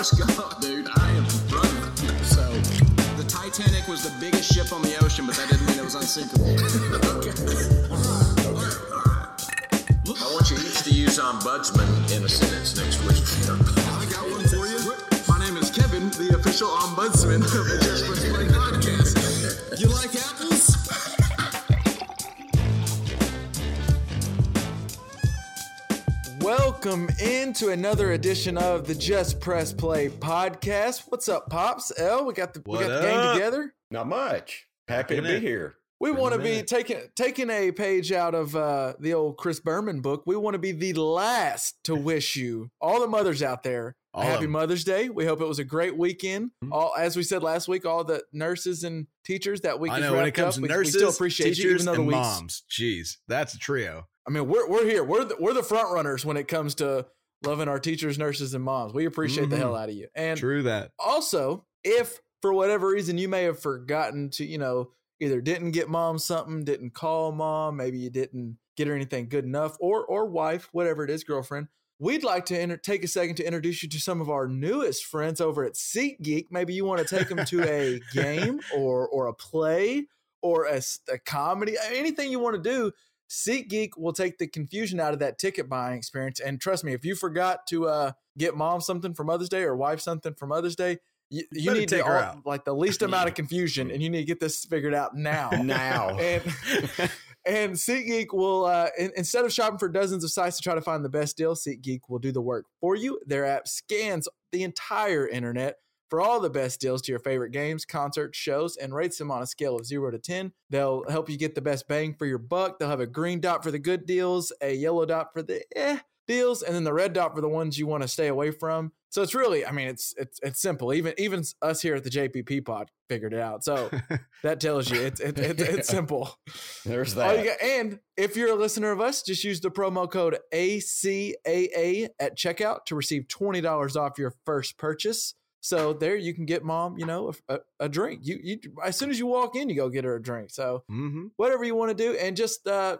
I'm like Forrest Gump, dude. I am running. So, the Titanic was the biggest ship on the ocean, but that didn't mean it was unsinkable. okay. I want you each to use um, ombudsman in a sentence next week. I got one for you. My name is Kevin, the official ombudsman of the Just Play podcast. You like apples? Welcome into another edition of the Just Press Play podcast. What's up, Pops? L, we got the we What got the gang up? together. Not much. Happy to be it. here. We want to be taking taking a page out of uh, the old Chris Berman book. We want to be the last to wish you all the mothers out there a All of. Mother's Day. We hope it was a great weekend. Mhm. All as we said last week, all the nurses and teachers that week I know when it comes up. to We- nurses, we still appreciate teachers, you, even though the and weeks. moms. Jeez, that's a trio. I mean, we're we're here. We're the, we're the front runners when it comes to loving our teachers, nurses, and moms. We appreciate the Mhm. hell out of you. And True that. also, if for whatever reason you may have forgotten to, you know, either didn't get mom something, didn't call mom, maybe you didn't get her anything good enough, or or wife, whatever it is, girlfriend. We'd like to enter, take a second to introduce you to some of our newest friends over at SeatGeek. Maybe you want to take them to a game or or a play or a comedy, anything you want to do. SeatGeek will take the confusion out of that ticket buying experience. And trust me, if you forgot to uh, get mom something for Mother's Day or wife something for Mother's Day, you, you need to all- out. like the least amount of confusion, and you need to get this figured out now. Now. and and SeatGeek will uh, in, instead of shopping for dozens of sites to try to find the best deal, SeatGeek will do the work for you. Their app scans the entire internet for all the best deals to your favorite games, concerts, shows, and rates them on a scale of zero to ten. They'll help you get the best bang for your buck. They'll have a green dot for the good deals, a yellow dot for the eh deals, and then the red dot for the ones you want to stay away from. So it's really, I mean, it's it's it's simple. Even even us here at the JPP Pod figured it out. So that tells you it's it, it, it's simple. There's that. got- and if you're a listener of us, just use the promo code ACAA at checkout to receive twenty dollars off your first purchase. So there you can get mom, you know, a, a, a drink. You you as soon as you walk in, you go get her a drink. So hmm whatever you want to do, and just uh,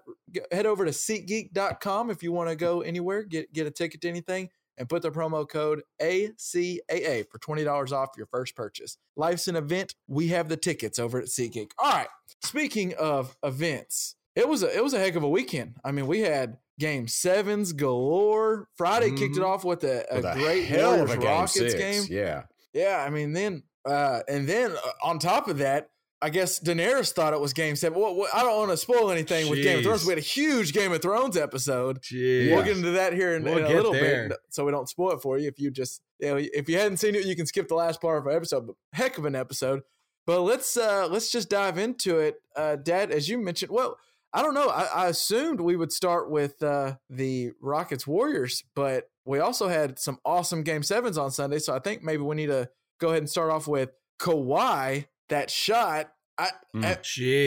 head over to SeatGeek.com if you want to go anywhere, get get a ticket to anything, and put the promo code ACAA for twenty dollars off your first purchase. Life's an event. We have the tickets over at SeatGeek. All right. Speaking of events, it was a it was a heck of a weekend. I mean, we had game sevens galore. Friday kicked it Mhm. off with a, a With a great hell of a game Rockets six. game. Yeah. Yeah, I mean, then uh, and then uh, on top of that, I guess Daenerys thought it was Game Seven. Well, well, I don't want to spoil anything with Game of Thrones. We had a huge Game of Thrones episode. Jeez. We'll get into that here in, We'll in a little there. bit, so we don't spoil it for you. If you just, you know, if you hadn't seen it, you can skip the last part of our episode. But heck of an episode. But let's uh let's just dive into it. Uh, Dad, as you mentioned, well, I don't know. I, I assumed we would start with uh the Rockets Warriors, but we also had some awesome Game Sevens on Sunday. So I think maybe we need to go ahead and start off with Kawhi. That shot, I, Mm. I-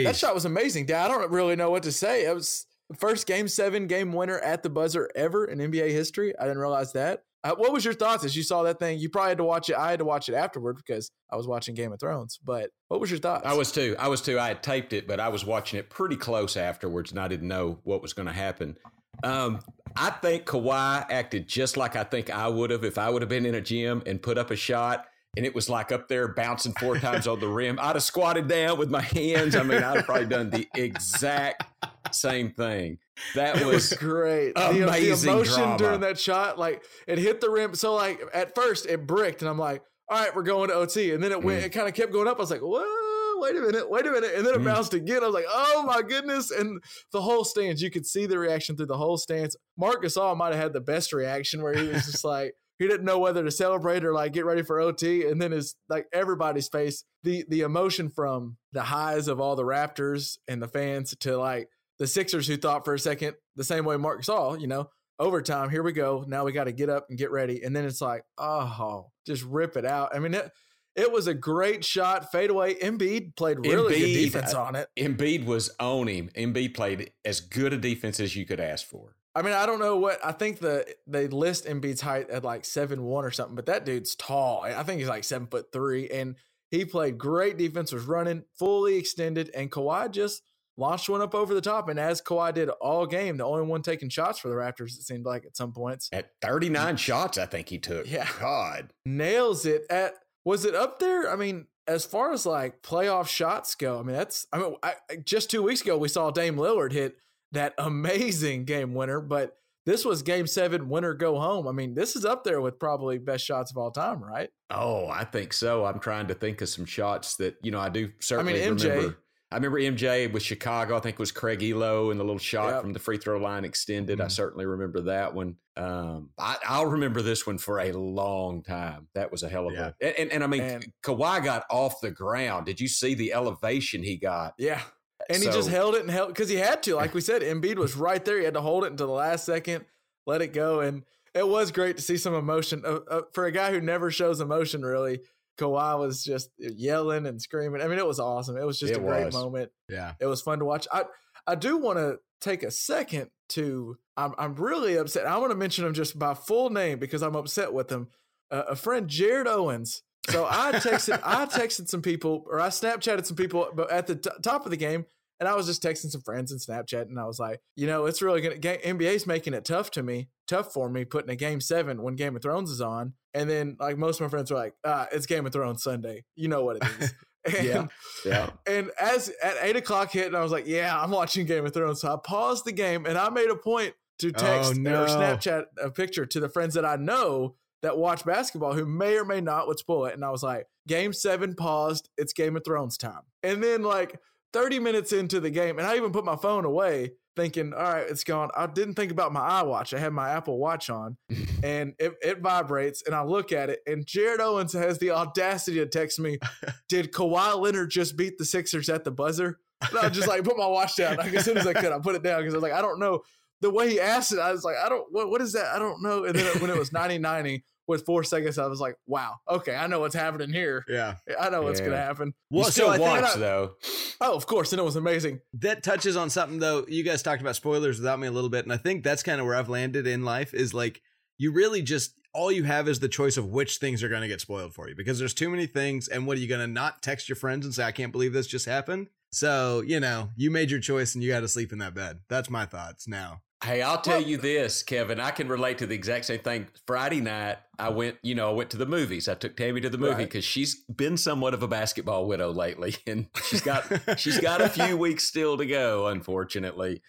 that shot was amazing, Dad. I don't really know what to say. It was the first game seven game winner at the buzzer ever in NBA history. I didn't realize that. Uh, what was your thoughts as you saw that thing? You probably had to watch it. I had to watch it afterward because I was watching Game of Thrones. But what was your thoughts? I was too. I was too. I had taped it, but I was watching it pretty close afterwards, and I didn't know what was going to happen. Um, I think Kawhi acted just like I think I would have if I would have been in a gym and put up a shot, and it was like up there bouncing four times on the rim. I'd have squatted down with my hands. I mean, I'd have probably done the exact same thing. That was was great. The, the emotion drama. during that shot, like it hit the rim. So like at first it bricked, and I'm like, all right, we're going to OT. And then it went, Mm. it kind of kept going up. I was like, whoa, wait a minute, wait a minute. And then it Mm. bounced again. I was like, oh my goodness. And the whole stands, you could see the reaction through the whole stands. Marcus Gasol might have had the best reaction where he was just like, he didn't know whether to celebrate or like get ready for OT. And then his like everybody's face, the the emotion from the highs of all the Raptors and the fans to like the Sixers who thought for a second the same way Mark saw, you know, overtime. Here we go. Now we got to get up and get ready. And then it's like, oh, just rip it out. I mean, it, it was a great shot, fadeaway. Embiid played really good defense uh, on it. Embiid was on him. Embiid played as good a defense as you could ask for. I mean, I don't know what I think the they list Embiid's height at like seven one or something, but that dude's tall. I think he's like seven foot three, and he played great defense, was running fully extended, and Kawhi just launched one up over the top. And as Kawhi did all game, the only one taking shots for the Raptors, it seemed like at some points. At 39 shots, I think he took. Yeah. God. Nails it at was it up there? I mean, as far as like playoff shots go, I mean that's I mean I, just two weeks ago we saw Dame Lillard hit that amazing game winner, but this was game seven, winner go home. I mean, this is up there with probably best shots of all time, right? Oh, I think so. I'm trying to think of some shots that, you know, I do certainly I mean, MJ, remember. I remember MJ with Chicago. I think it was Craig Ehlo and the little shot Yep. from the free throw line extended. I Mhm. certainly remember that one. Um, I, I'll remember this one for a long time. That was a hell of Yeah. a and, and, and I mean And- Kawhi got off the ground. Did you see the elevation he got? Yeah. And he just held it and held because he had to. Like we said, Embiid was right there. He had to hold it until the last second, let it go. And it was great to see some emotion. Uh, uh, for a guy who never shows emotion, really, Kawhi was just yelling and screaming. I mean, it was awesome. It was just It a great was. moment. Yeah. It was fun to watch. I I do want to take a second to. I'm I'm really upset. I want to mention him just by full name because I'm upset with him. Uh, a friend, Jared Owens. So I texted I texted some people or I Snapchatted some people, but at the t- top of the game. And I was just texting some friends and Snapchat, and I was like, you know, it's really gonna ga- NBA's making it tough to me, tough for me, putting a game seven when Game of Thrones is on. And then like most of my friends were like, ah, it's Game of Thrones Sunday. You know what it is. And, Yeah. Yeah. and as at eight o'clock hit, and I was like, "Yeah, I'm watching Game of Thrones." So I paused the game, and I made a point to text no. or Snapchat a picture to the friends that I know that watch basketball who may or may not would spoil it. And I was like, "Game seven paused. It's Game of Thrones time." And then like 30 minutes into the game, and I even put my phone away, thinking, "All right, it's gone." I didn't think about my iWatch. I had my Apple Watch on, and it, it vibrates, and I look at it, and Jared Owens has the audacity to text me, "Did Kawhi Leonard just beat the Sixers at the buzzer?" And I just like put my watch down like, as soon as I could. I put it down because I was like, I don't know. The way he asked it, I was like, I don't. What, what is that? I don't know. And then when it was 90-90 with four seconds, I was like, wow, okay, I know what's happening here. Yeah. I know what's Yeah. gonna happen. you still I think watch I- though. Oh, of course, and it was amazing. that touches on something though. You guys talked about spoilers without me a little bit, and I think that's kind of where I've landed in life. Is like you really just all you have is the choice of which things are going to get spoiled for you because there's too many things. And what are you going to not text your friends and say, "I can't believe this just happened"? So you know, you made your choice and you got to sleep in that bed. That's my thoughts now. Hey, I'll tell you this, Kevin. I can relate to the exact same thing. Friday night, I went, you know, I went to the movies. I took Tammy to the movie Right. because she's been somewhat of a basketball widow lately, and she's got she's got a few weeks still to go, unfortunately.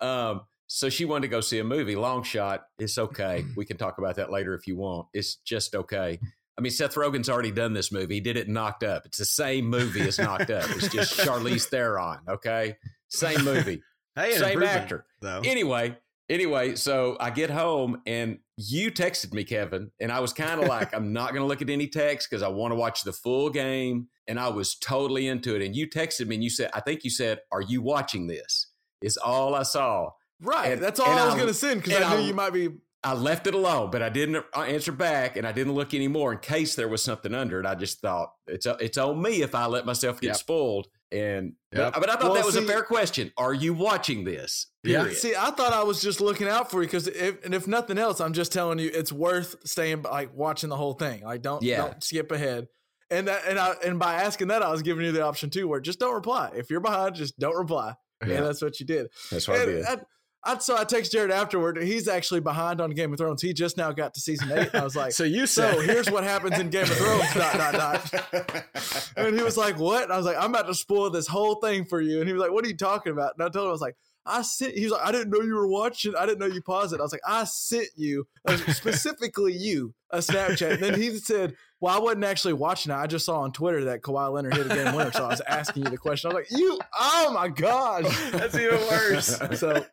Um, so she wanted to go see a movie. Long shot. It's okay. We can talk about that later if you want. It's just okay. I mean, Seth Rogen's already done this movie. He did it Knocked Up. It's the same movie as Knocked Up. It's just Charlize Theron. Okay, same movie, Hey, same actor though. anyway, anyway, so I get home and you texted me, Kevin, and I was kind of like, I'm not going to look at any text because I want to watch the full game, and I was totally into it. And you texted me and you said, I think you said, "Are you watching this?" Is all I saw. Right. And- That's all I was gonna send because I knew I- you might be. I left it alone, but I didn't uh, answer back, and I didn't look anymore in case there was something under it. I just thought it's it's on me if I let myself get Yep. spoiled. And Yep. but, but I thought Well, that was see- a fair question. Are you watching this? Yeah. See, I thought I was just looking out for you because if and if nothing else, I'm just telling you it's worth staying like watching the whole thing. Like don't Yeah. don't skip ahead. And that and I and by asking that, I was giving you the option too, where just don't reply. If you're behind, just don't reply. Yeah. And that's what you did. That's what I And did. I, I so I text Jared afterward. He's actually behind on Game of Thrones. He just now got to season eight. I was like, so you so said here's what happens in Game of Thrones. dot dot dot. And he was like, "What?" And I was like, "I'm about to spoil this whole thing for you." And he was like, "What are you talking about?" And I told him, "I was like, I sent." He was like, "I didn't know you were watching. I didn't know you paused it." I was like, "I sent you uh, specifically you a Snapchat." And then he said, "Well, I wasn't actually watching it. I just saw on Twitter that Kawhi Leonard hit a game winner, so I was asking you the question." I was like, "You? Oh my gosh, that's even worse. so,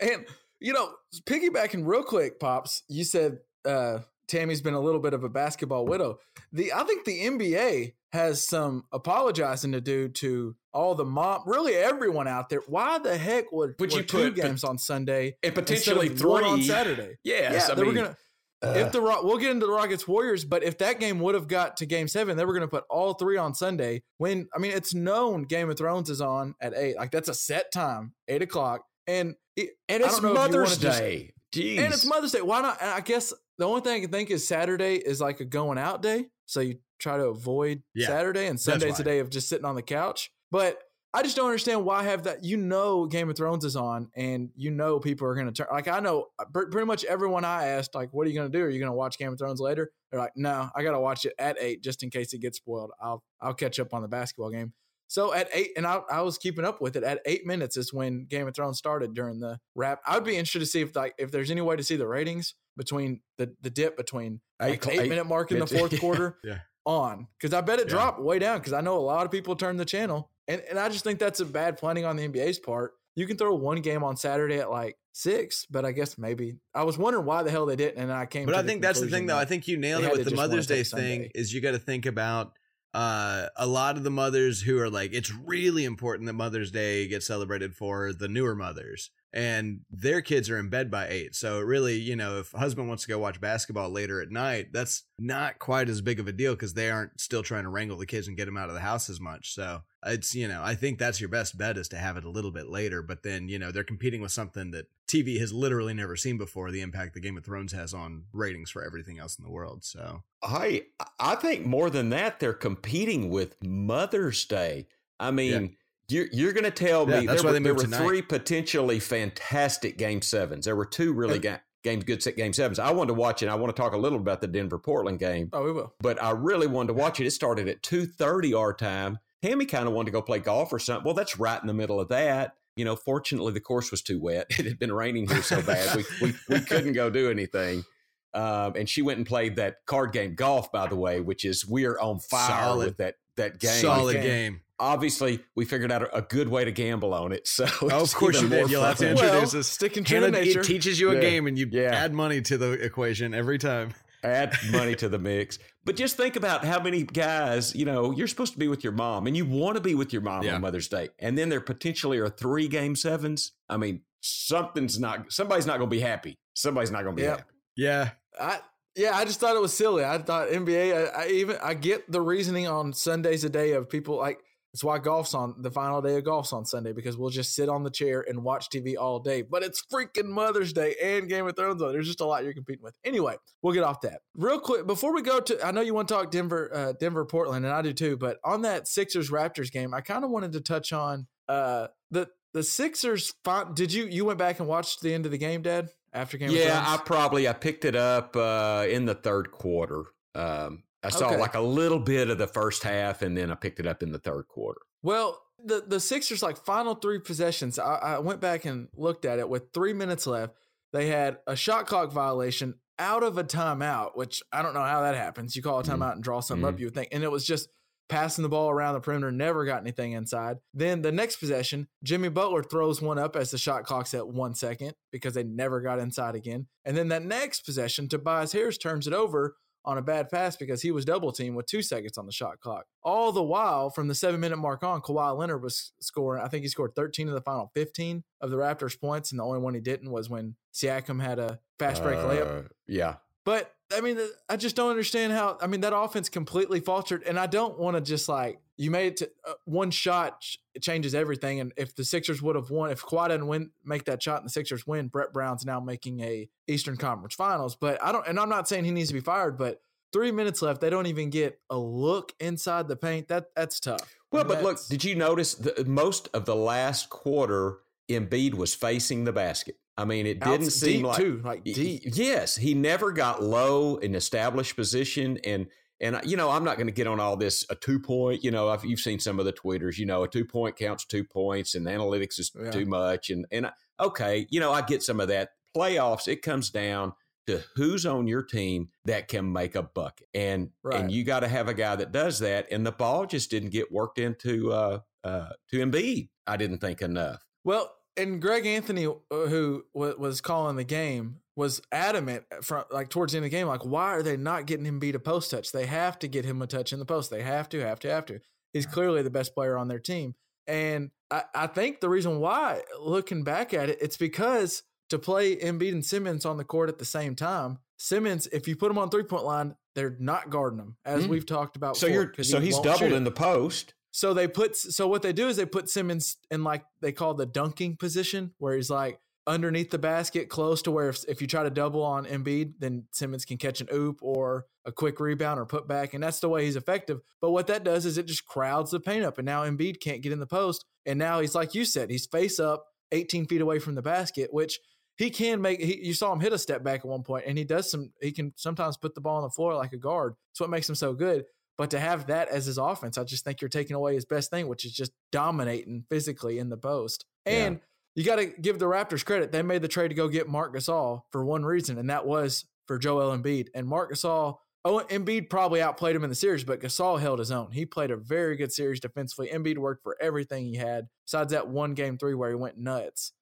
and you know, piggybacking real quick, pops. You said uh, Tammy's been a little bit of a basketball widow. The I think the NBA has some apologizing to do to all the mom, really everyone out there. Why the heck would, Would were you two put- games on Sunday and potentially instead of one on Saturday? Yes, yeah, I they were gonna. if the Ro- we'll get into the Rockets Warriors, but if that game would have got to Game Seven, they were going to put all three on Sunday. When I mean, it's known Game of Thrones is on at eight. Like that's a set time, eight o'clock, and it, and it's don't know if you wanna Mother's just- Day. Jeez. and it's Mother's Day. Why not? And I guess the only thing I can think is Saturday is like a going out day, so you try to avoid Yeah, Saturday, and Sunday's a day of just sitting on the couch. But I just don't understand why have that. You know, Game of Thrones is on, and you know people are going to turn. Like I know uh, pr- pretty much everyone I asked, like, "What are you going to do? Are you going to watch Game of Thrones later?" They're like, "No, I got to watch it at eight just in case it gets spoiled. I'll I'll catch up on the basketball game." So at eight, and I, I was keeping up with it. At eight minutes is when Game of Thrones started during the wrap. I would be interested to see if like if there's any way to see the ratings between the the dip between Eight like the eight, eight minute mark in the fourth quarter Yeah. on because I bet it Yeah. dropped way down because I know a lot of people turned the channel and and I just think that's a bad planning on the NBA's part. You can throw one game on Saturday at like six, but I guess maybe I was wondering why the hell they didn't, and I came. But I the think that's the thing, though. I think you nailed it with the Mother's Day thing. Sunday. Is you got to think about uh, a lot of the mothers who are like, it's really important that Mother's Day gets celebrated for the newer mothers, and their kids are in bed by eight. So really, you know, if a husband wants to go watch basketball later at night, that's not quite as big of a deal because they aren't still trying to wrangle the kids and get them out of the house as much. So it's you know, I think that's your best bet is to have it a little bit later. But then you know, they're competing with something that TV has literally never seen before. The impact the Game of Thrones has on ratings for everything else in the world. So I I think more than that, they're competing with Mother's Day. I mean, you're you're going to tell Yeah, me that's there, why were, they there were tonight. three potentially fantastic game sevens. There were two really ga- games good set game sevens. I wanted to watch it. I want to talk a little about the Denver Portland game, Oh, we will. but I really wanted to watch it. It started at two thirty our time. Tammy kind of wanted to go play golf or something. Well, that's right in the middle of that. You know, fortunately, the course was too wet. It had been raining here so bad we we, we couldn't go do anything. Um, and she went and played that card game golf, by the way, which is we are on fire Solid. with that that game. solid game. Game. Obviously, we figured out a, a good way to gamble on it. So Oh, of course you did. You'll have to introduce Well, us. sticking true to nature. it teaches you a Yeah. game and you Yeah. add money to the equation every time. add money to the mix. But just think about how many guys, you know, you're supposed to be with your mom and you want to be with your mom Yeah. on Mother's Day. And then there potentially are three game sevens. I mean, something's not, somebody's not going to be happy. Somebody's not going to be Yep. happy. Yeah. I yeah, I just thought it was silly. I thought NBA. I, I even I get the reasoning on Sundays a day of people like it's why golf's on the final day of golf's on Sunday because we'll just sit on the chair and watch TV all day. But it's freaking Mother's Day and Game of Thrones on. There's just a lot you're competing with. Anyway, we'll get off that real quick before we go to. I know you want to talk Denver, uh, Denver, Portland, and I do too. But on that Sixers Raptors game, I kind of wanted to touch on uh, the the Sixers. Did you you went back and watched the end of the game, Dad? After Game yeah? I probably, I picked it up uh, in the third quarter. Um, I saw Okay. like a little bit of the first half and then I picked it up in the third quarter. Well, the the Sixers like final three possessions. I, I went back and looked at it with three minutes left. They had a shot clock violation out of a timeout, which I don't know how that happens. You call a Mhm. timeout and draw something up, you would think, and it was just passing the ball around the perimeter, never got anything inside. Then the next possession, Jimmy Butler throws one up as the shot clock's at one second because they never got inside again. And then that next possession, Tobias Harris turns it over on a bad pass because he was double teamed with two seconds on the shot clock. All the while, from the seven minute mark on, Kawhi Leonard was scoring. I think he scored 13 of the final 15 of the Raptors' points, and the only one he didn't was when Siakam had a fast break layup. Uh, Yeah. But I mean, I just don't understand how. I mean, that offense completely faltered, and I don't want to just like you made it to uh, one shot ch- changes everything. And if the Sixers would have won, if Kawhi didn't win, make that shot, and the Sixers win, Brett Brown's now making a Eastern Conference Finals. But I don't, and I'm not saying he needs to be fired, but three minutes left, they don't even get a look inside the paint. That that's tough. Well, but look, did you notice the, most of the last quarter, Embiid was facing the basket? I mean, it didn't outs- seem like too, like deep. Yes, he never got low in established position, and and you know I'm not going to get on all this a two point. You know, I've, you've seen some of the tweeters. You know, a two point counts two points, and analytics is Yeah. too much. And and okay, you know, I get some of that. Playoffs, it comes down to who's on your team that can make a bucket, and Right. and you got to have a guy that does that. And the ball just didn't get worked into uh uh to Embiid. I didn't think enough. Well, and Greg Anthony, uh, who was calling the game, was adamant from like towards the end of the game, like, why are they not getting him beat a post touch? They have to get him a touch in the post. They have to, have to, have to. He's clearly the best player on their team. And I, I think the reason why, looking back at it, it's because to play Embiid and Simmons on the court at the same time, Simmons, if you put him on three point line, they're not guarding him, as Mm. we've talked about. So before, you're so he he's doubled shoot in the post. So they put so what they do is they put Simmons in like they call the dunking position, where he's like underneath the basket, close to where if, if you try to double on Embiid, then Simmons can catch an oop or a quick rebound or put back, and that's the way he's effective. But what that does is it just crowds the paint up, and now Embiid can't get in the post, and now he's like you said, he's face up, 18 feet away from the basket, which he can make. He, you saw him hit a step back at one point, and he does some. He can sometimes put the ball on the floor like a guard. That's what makes him so good. But to have that as his offense, I just think you're taking away his best thing, which is just dominating physically in the post. Yeah. And you got to give the Raptors credit. They made the trade to go get Marc Gasol for one reason, and that was for Joel Embiid. And Marc Gasol, oh, Embiid probably outplayed him in the series, but Gasol held his own. He played a very good series defensively. Embiid worked for everything he had, besides that one game three where he went nuts.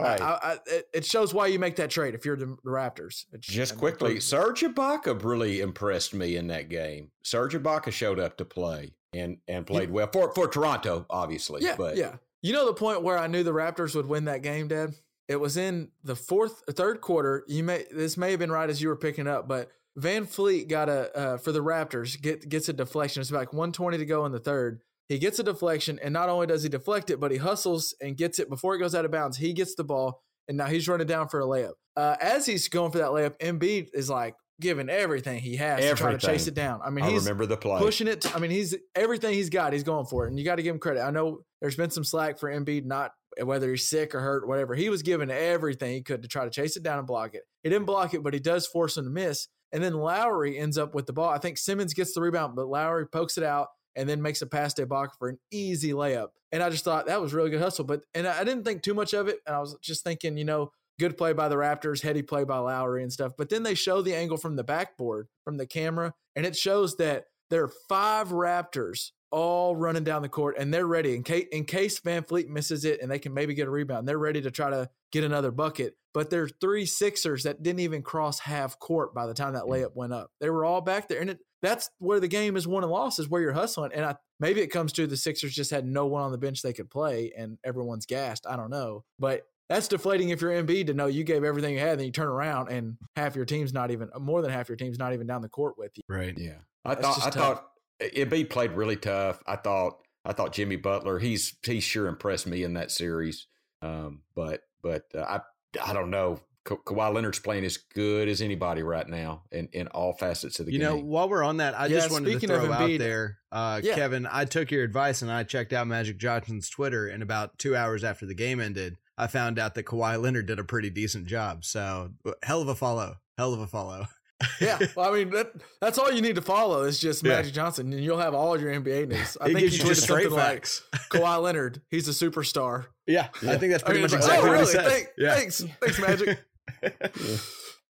I, Right. I, I, it- shows why you make that trade if you're the, Raptors. It's- Just I mean, quickly, Serge Ibaka really impressed me in that game. Serge Ibaka showed up to play and and played well for for Toronto, obviously. Yeah, but yeah. You know the point where I knew the Raptors would win that game, Dad? It was in the fourth, third quarter. You may this may have been right as you were picking up, but VanVleet got a uh, for the Raptors get gets a deflection. It's about like 120 to go in the third. He gets a deflection, and not only does he deflect it, but he hustles and gets it before it goes out of bounds. He gets the ball, and now he's running down for a layup. Uh, as he's going for that layup, Embiid is like giving everything he has to try to chase it down. I mean, I he's remember the play. pushing it. I mean, he's everything he's got. He's going for it, and you got to give him credit. I know there's been some slack for Embiid, not whether he's sick or hurt, whatever. He was giving everything he could to try to chase it down and block it. He didn't block it, but he does force him to miss. And then Lowry ends up with the ball. I think Simmons gets the rebound, but Lowry pokes it out and then makes a pass to Ibaka for an easy layup. And I just thought that was really good hustle. But and I didn't think too much of it. And I was just thinking, you know, good play by the Raptors, heady play by Lowry and stuff. But then they show the angle from the backboard from the camera, and it shows that there are five Raptors all running down the court, and they're ready in case in case VanVleet misses it, and they can maybe get a rebound. They're ready to try to get another bucket. But there's three Sixers that didn't even cross half court by the time that mm. layup went up. They were all back there, and it, that's where the game is won and lost is where you're hustling. And I, maybe it comes to the Sixers just had no one on the bench they could play, and everyone's gassed. I don't know, but that's deflating if you're Embiid to know you gave everything you had, and then you turn around and half your team's not even more than half your team's not even down the court with you. Right. Yeah, I That's thought just I tough. thought Embiid played really tough. I thought I thought Jimmy Butler. He's he sure impressed me in that series. Um, but but uh, I I don't know. Ka- Kawhi Leonard's playing as good as anybody right now in, in all facets of the You game. You know, while we're on that, I Yeah, just wanted to speaking of throw out there, uh, Yeah. Kevin. I took your advice and I checked out Magic Johnson's Twitter, and about two hours after the game ended, I found out that Kawhi Leonard did a pretty decent job. So, hell of a follow, hell of a follow. Yeah, well, I mean that, that's all you need to follow is just Yeah. Magic Johnson, and you'll have all your NBA news. I He think gives he you tweeted just straight something like facts. Kawhi Leonard, he's a superstar. yeah, I think that's I pretty mean, much exactly oh, what he really? said. Thank- yeah. Thanks, thanks, Magic.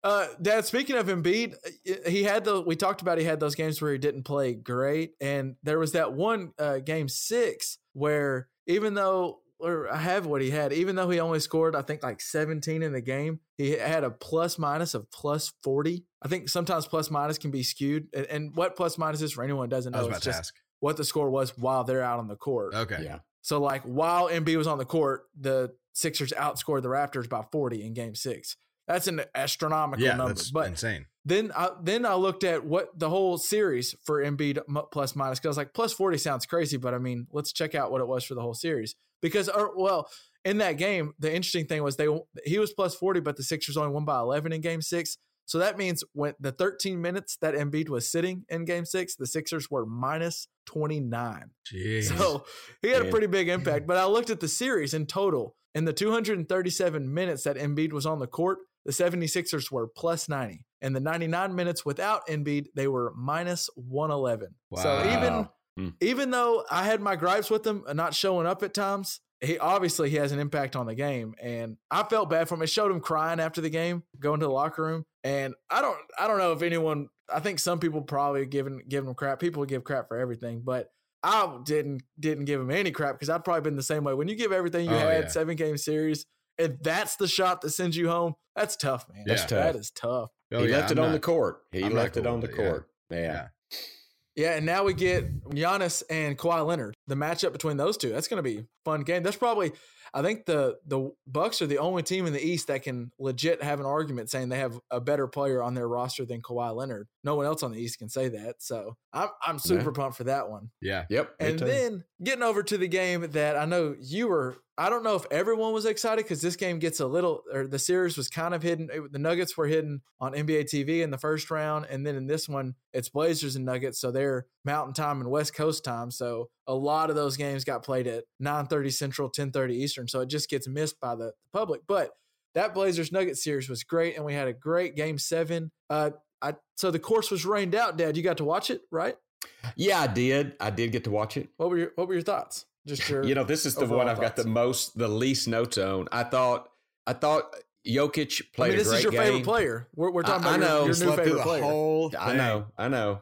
Uh, Dad, speaking of Embiid, uh, he had the we talked about he had those games where he didn't play great, and there was that one uh, game six where even though or I have what he had, even though he only scored I think like 17 in the game, he had a plus minus of plus 40. I think sometimes plus minus can be skewed, and, and what plus minus is for anyone who doesn't know, was about it's to just ask. what the score was while they're out on the court. Okay. yeah, So like while Embiid was on the court, the Sixers outscored the Raptors by 40 in game six. That's an astronomical Yeah, number. that's But insane. then I then I looked at what the whole series for Embiid plus minus because I was like plus 40 sounds crazy, but I mean, let's check out what it was for the whole series. Because or, well, in that game, the interesting thing was they he was plus 40, but the Sixers only won by 11 in game six. So that means when the 13 minutes that Embiid was sitting in game six, the Sixers were minus 29. Jeez. So he had a pretty big impact. But I looked at the series in total. In the 237 minutes that Embiid was on the court, the 76ers were plus 90. And the 99 minutes without Embiid, they were minus 111. So even Hmm. even though I had my gripes with him and not showing up at times, he obviously he has an impact on the game. And I felt bad for him. It showed him crying after the game, going to the locker room. And I don't I don't know if anyone I think some people probably giving giving him crap. People give crap for everything, but I didn't didn't give him any crap because I'd probably been the same way. When you give everything you Oh, had, yeah. seven game series, if that's the shot that sends you home, that's tough, man. That's That tough. is tough. Oh, he yeah, left it I'm on the court. He I'm left it cool on the with it, yeah. court. Yeah. Yeah. Yeah, and now we get Giannis and Kawhi Leonard. The matchup between those two. That's going to be a fun game. That's probably I think the the Bucks are the only team in the East that can legit have an argument saying they have a better player on their roster than Kawhi Leonard. No one else on the East can say that. So I'm I'm super pumped for that one. Yeah. Yep. And then getting over to the game that I know you were, I don't know if everyone was excited because this game gets a little, or the series was kind of hidden. It- the Nuggets were hidden on NBA TV in the first round. And then in this one, it's Blazers and Nuggets. So they're mountain time and West Coast time. So a lot of those games got played at 9.30 Central, 10.30 Eastern. So it just gets missed by the public. But that Blazers Nuggets series was great. And we had a great game seven. Uh, I, so the course was rained out, Dad. You got to watch it, right? yeah, I did. I did get to watch it. What were your What were your thoughts? Just your You know, this is the one I've got the most, the least notes on. I thought, I thought Jokic played I mean, this a great is your game. favorite player. We're, we're talking I- I about know. your, your new Slept through favorite the player. whole I know, I know.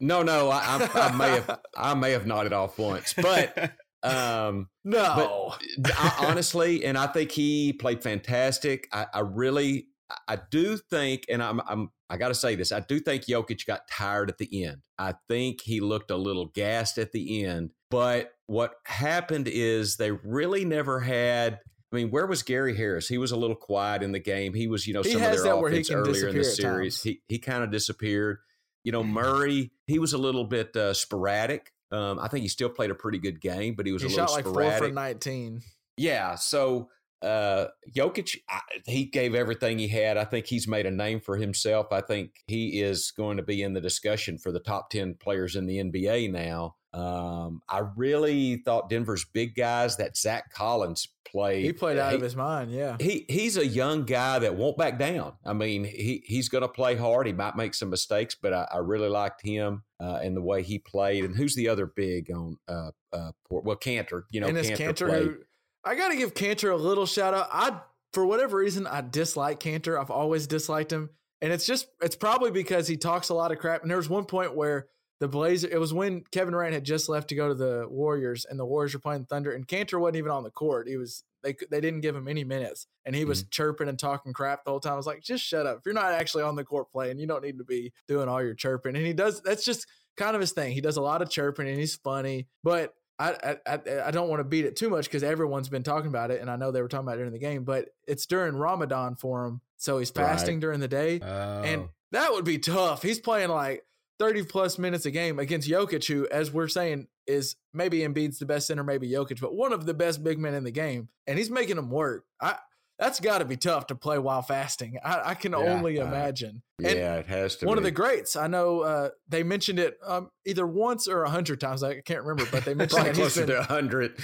No, no, I, I, I may have, I may have nodded off once, but um, no, I, honestly, and I think he played fantastic. I, I really, I do think, and I'm, I'm, I got to say this. I do think Jokic got tired at the end. I think he looked a little gassed at the end. But what happened is they really never had. I mean, where was Gary Harris? He was a little quiet in the game. He was, you know, He some of their that where he offense earlier in the series. He he kind of disappeared. You know, Murray, he was a little bit uh, sporadic. Um, I think he still played a pretty good game, but he was he a little shot like sporadic. four for nineteen. Yeah. So uh Jokic, I, he gave everything he had. I think he's made a name for himself. I think he is going to be in the discussion for the top 10 players in the NBA now. Um, I really thought Denver's big guys, that Zach Collins played. He played out he, of his mind. Yeah, He he's a young guy that won't back down. I mean, he he's going to play hard. He might make some mistakes, but I, I really liked him uh, and the way he played. And who's the other big on uh, uh Port? Well, Kanter. You know, and Kanter, Kanter who I got to give Kanter a little shout out. I for whatever reason I dislike Kanter. I've always disliked him, and it's just it's probably because he talks a lot of crap. And there was one point where the Blazer. It was when Kevin Durant had just left to go to the Warriors, and the Warriors were playing Thunder, and Kanter wasn't even on the court. He was they they didn't give him any minutes, and he was Mm-hmm. chirping and talking crap the whole time. I was like, just shut up. If you're not actually on the court playing, you don't need to be doing all your chirping. And he does. That's just kind of his thing. He does a lot of chirping, and he's funny, but. I, I I- don't want to beat it too much because everyone's been talking about it, and I know they were talking about it during the game. But it's during Ramadan for him, so he's Right. fasting during the day, Oh. and that would be tough. He's playing like 30 plus minutes a game against Jokic, who, as we're saying, is maybe Embiid's the best center, maybe Jokic, but one of the best big men in the game, and he's making him work. I that's got to be tough to play while fasting. I, I can Yeah, only uh, imagine. And Yeah, it has to one be. of the greats. I know uh, they mentioned it um, either once or a hundred times. I can't remember, but they mentioned that he's closer been, to 100.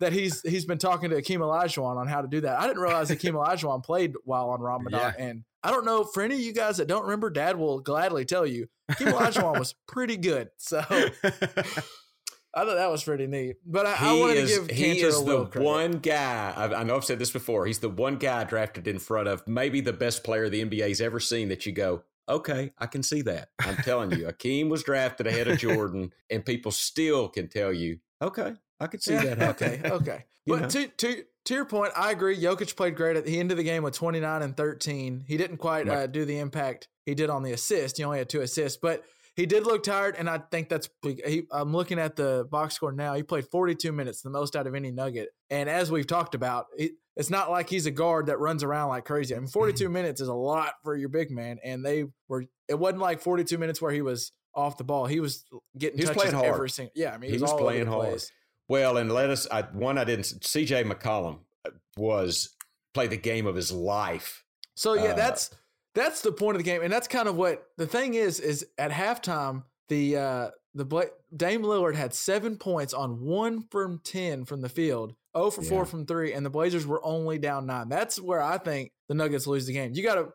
that he's he's been talking to Akeem Olajuwon on how to do that. I didn't realize Akeem Olajuwon played while on Ramadan, Yeah. and I don't know for any of you guys that don't remember. Dad will gladly tell you Akeem Olajuwon was pretty good. So I thought that was pretty neat. But I, I He wanted is, to give he Kanter is a the credit. one guy, I, I know I've said this before, he's the one guy drafted in front of maybe the best player the NBA's ever seen that you go, okay, I can see that. I'm telling you, Akeem was drafted ahead of Jordan, and people still can tell you, okay, I could see Yeah, that happen. okay, okay. But know. to to to your point, I agree. Jokic played great at the end of the game with 29 and 13. He didn't quite uh, do the impact he did on the assist. He only had two assists, but he did look tired, and I think that's. He, I'm looking at the box score now. He played 42 minutes, the most out of any Nugget. And as we've talked about, it, it's not like he's a guard that runs around like crazy. I mean, 42 minutes is a lot for your big man, and they were. It wasn't like 42 minutes where he was off the ball. He was getting He was touches every single. Yeah, I mean, He he, was over playing hard. place. Well, and let us, I, one I didn't, CJ McCollum uh, was, played the game of his life. So yeah, Uh, that's that's the point of the game, and that's kind of what the thing is. Is at halftime the uh the Bla- Dame Lillard had seven points on one from ten from the field, zero for four from three, and the Blazers were only down nine. That's where I think the Nuggets lose the game. You got to.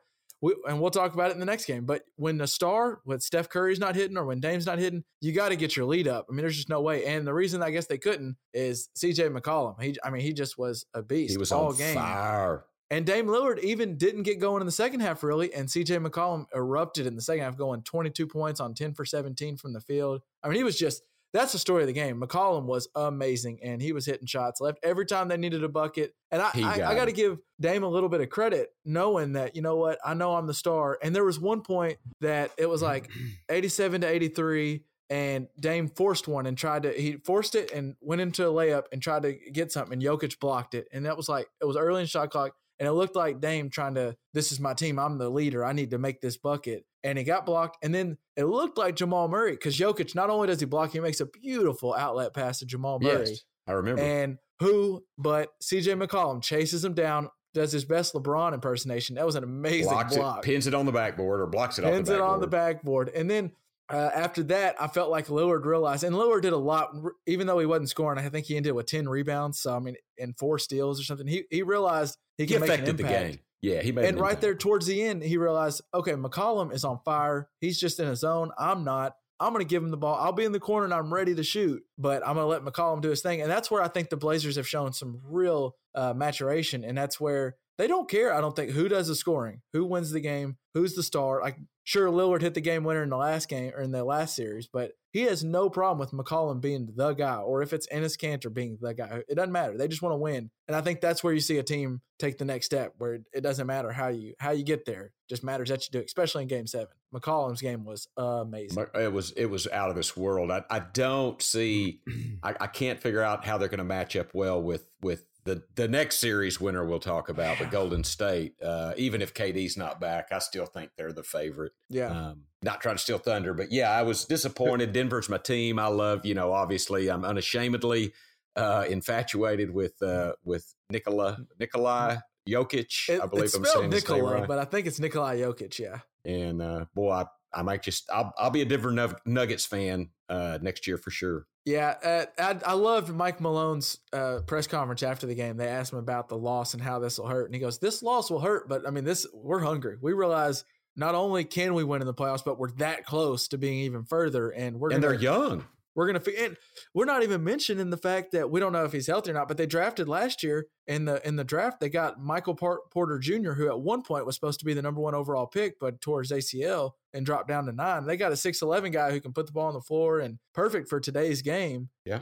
We, and we'll talk about it in the next game. But when the star, when Steph Curry's not hitting or when Dame's not hitting, you got to get your lead up. I mean, there's just no way. And the reason I guess they couldn't is C.J. McCollum. He, I mean, he just was a beast. He was all game. fire. And Dame Lillard even didn't get going in the second half, really. And CJ McCollum erupted in the second half, going 22 points on 10 for 17 from the field. I mean, he was just that's the story of the game. McCollum was amazing, and he was hitting shots left every time they needed a bucket. And I, He I, got I got to give Dame a little bit of credit, knowing that you know what, I know I'm the star. And there was one point that it was like 87 to 83 and Dame forced one and tried to he forced it and went into a layup and tried to get something and Jokic blocked it and that was like it was early in shot clock and it looked like Dame trying to this is my team I'm the leader I need to make this bucket and it got blocked and then it looked like Jamal Murray because Jokic not only does he block he makes a beautiful outlet pass to Jamal Murray Yes, I remember. and who but CJ McCollum chases him down does his best LeBron impersonation that was an amazing blocks block it, pins it on the backboard, or blocks it pins it on the backboard. And then uh, after that, I felt like Lillard realized, and Lillard did a lot, even though he wasn't scoring. I think he ended with ten rebounds. So I mean, and four steals or something. He he realized he He can make an affected the impact. Yeah, he made And right impact. there towards the end, he realized, okay, McCollum is on fire. He's just in his zone. I'm not. I'm going to give him the ball. I'll be in the corner and I'm ready to shoot, but I'm going to let McCollum do his thing. And that's where I think the Blazers have shown some real uh, maturation. And that's where they don't care, I don't think, who does the scoring, who wins the game, who's the star. Like, sure, Lillard hit the game winner in the last game or in the last series, but he has no problem with McCollum being the guy, or if it's Enes Kanter being the guy. It doesn't matter. They just want to win. And I think that's where you see a team take the next step, where it doesn't matter how you how you get there. It just matters that you do, it, especially in Game Seven. McCollum's game was amazing. It was it was out of this world. I, I don't see. I, I can't figure out how they're going to match up well with with the the next series winner. We'll talk about the Golden State. Uh, even if KD's not back, I still think they're the favorite. Yeah. Um, not trying to steal thunder, but yeah, I was disappointed. Denver's my team. I love, you know, obviously, I'm unashamedly uh, infatuated with uh, with Nikola Nikolai Jokic. It- I believe it's I'm saying Nikola, right. but I think it's Nikolai Jokic. Yeah. And uh, boy, I, I might just I'll I'll be a Denver Nug- Nuggets fan uh, next year for sure. Yeah, uh, I, I loved Mike Malone's uh, press conference after the game. They asked him about the loss and how this will hurt, and he goes, "This loss will hurt, but I mean, this we're hungry. We realize not only can we win in the playoffs, but we're that close to being even further, and we're and gonna, they're young. We're gonna and we're not even mentioning the fact that we don't know if he's healthy or not. But they drafted last year in the in the draft. They got Michael Por- Porter Jr., who at one point was supposed to be the number one overall pick, but tore his ACL and dropped down to nine. They got a six eleven guy who can put the ball on the floor and perfect for today's game Yeah.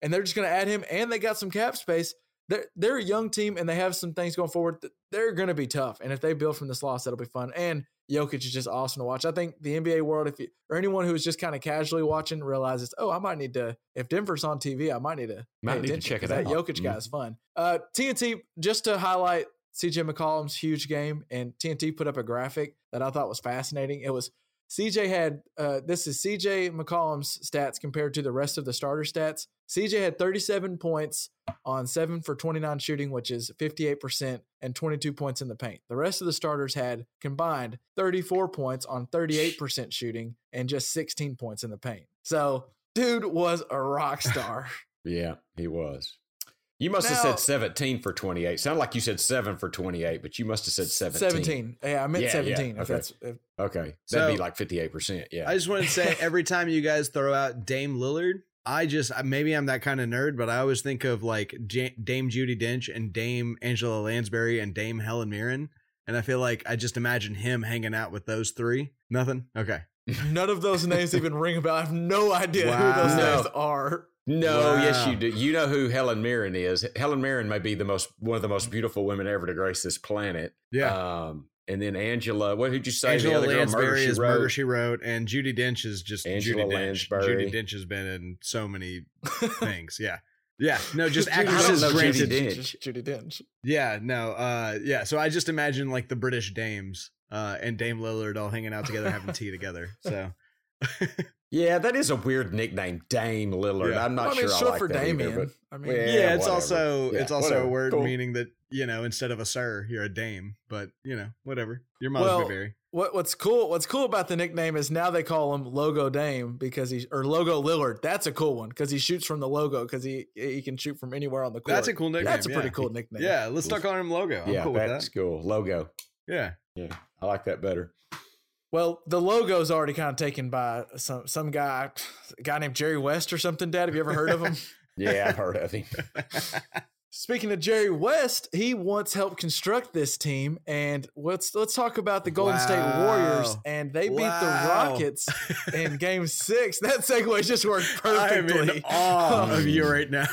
and they're just going to add him, and they got some cap space. They're they're a young team, and they have some things going forward. They're going to be tough, and if they build from this loss, that'll be fun. And Jokic is just awesome to watch. I think the NBA world, if you or anyone who's just kind of casually watching, realizes, oh, I might need to. If Denver's on TV, I might need to Might need to check it That out. Jokic guy is fun. Uh, TNT just to highlight CJ McCollum's huge game, and TNT put up a graphic that I thought was fascinating. It was CJ had uh, this is CJ McCollum's stats compared to the rest of the starter stats. CJ had 37 points on 7 for 29 shooting, which is 58%, and 22 points in the paint. The rest of the starters had combined 34 points on 38% shooting and just 16 points in the paint. So, dude was a rock star. Yeah, he was. You must have said 17 for 28. Sound like you said 7 for 28, but you must have said 17. 17. Yeah, I meant Yeah, yeah, 17. If okay. that's if, Okay. So- That'd be like 58%. Yeah. I just want to say every time you guys throw out Dame Lillard, I just maybe I'm that kind of nerd, but I always think of like J- Dame Judi Dench and Dame Angela Lansbury and Dame Helen Mirren, and I feel like I just imagine him hanging out with those three. Nothing. Okay. none of those names even ring a bell. I have no idea who those No. names are. No, yes, you do. You know who Helen Mirren is. Helen Mirren may be the most one of the most beautiful women ever to grace this planet. Yeah. Um, and then Angela, what did you say? Angela the other girl, Lansbury Murder, She is Wrote? Murder She Wrote, and Judi Dench is just Angela Judi Dench. Lansbury. Judi Dench has been in so many things. Yeah. Yeah. No, just Judi actresses Dench. I don't know Judi granted. Dench. Just Judi Dench. Yeah, no, uh, yeah. So I just imagine like the British dames, uh, and Dame Lillard all hanging out together, having tea together. So Yeah, that is a weird nickname, Dame Lillard. Yeah. I'm not Well, I mean, sure short I like for that either, but I mean, Yeah, yeah, it's whatever. also Yeah, it's also whatever. a word Cool. meaning that you know instead of a sir, you're a dame. But you know, whatever. Your mother's Well, very. what what's cool what's cool about the nickname is now they call him Logo Dame because he's or Logo Lillard. That's a cool one because he shoots from the logo because he he can shoot from anywhere on the court. That's a cool nickname. That's a yeah. pretty cool nickname. Yeah, let's start calling him Logo. I'm yeah, cool that's that. cool. Logo. Yeah. Yeah, I like that better. Well, the logo's already kind of taken by some some guy, a guy named Jerry West or something. Dad, have you ever heard of him? Yeah, I've heard of him. Speaking of Jerry West, he once helped construct this team, and let's let's talk about the Golden State Warriors, and they beat the Rockets in Game Six. That segue just worked perfectly. I'm perfectly. in awe of hmm. you right now.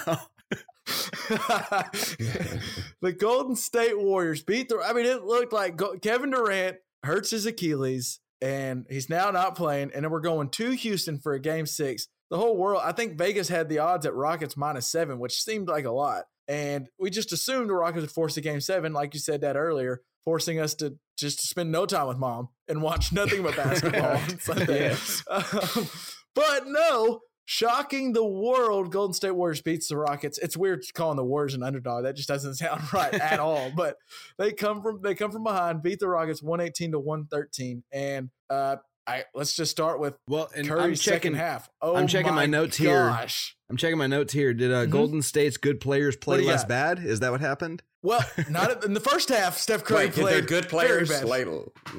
the Golden State Warriors beat the. I mean, it looked like Kevin Durant hurts his Achilles, and he's now not playing. And then we're going to Houston for a Game Six. The whole world, I think Vegas had the odds at Rockets minus seven, which seemed like a lot. And we just assumed the Rockets would force a Game Seven, like you said that earlier, forcing us to just spend no time with mom and watch nothing but basketball. Yes. Um, but no, shocking the world, Golden State Warriors beats the Rockets. It's weird calling the Warriors an underdog. That just doesn't sound right at all. But they come from they come from behind, beat the Rockets 118 to 113. And uh I let's just start with Well, and Curry's I'm second half. Oh I'm checking my notes here. gosh. I'm checking my notes here. Did uh, Mhm. Golden State's good players play less got? bad? Is that what happened? Well, not in the first half. Steph Curry Wait, played their good very players bad.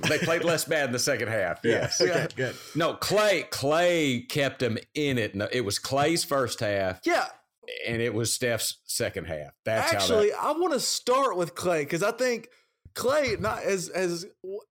they played less bad in the second half? Yes. Yeah. good. No, Klay Klay kept them in it. No, it was Klay's first half, Yeah, and it was Steph's second half. That's Actually, how I want to start with Klay because I think Klay, not as as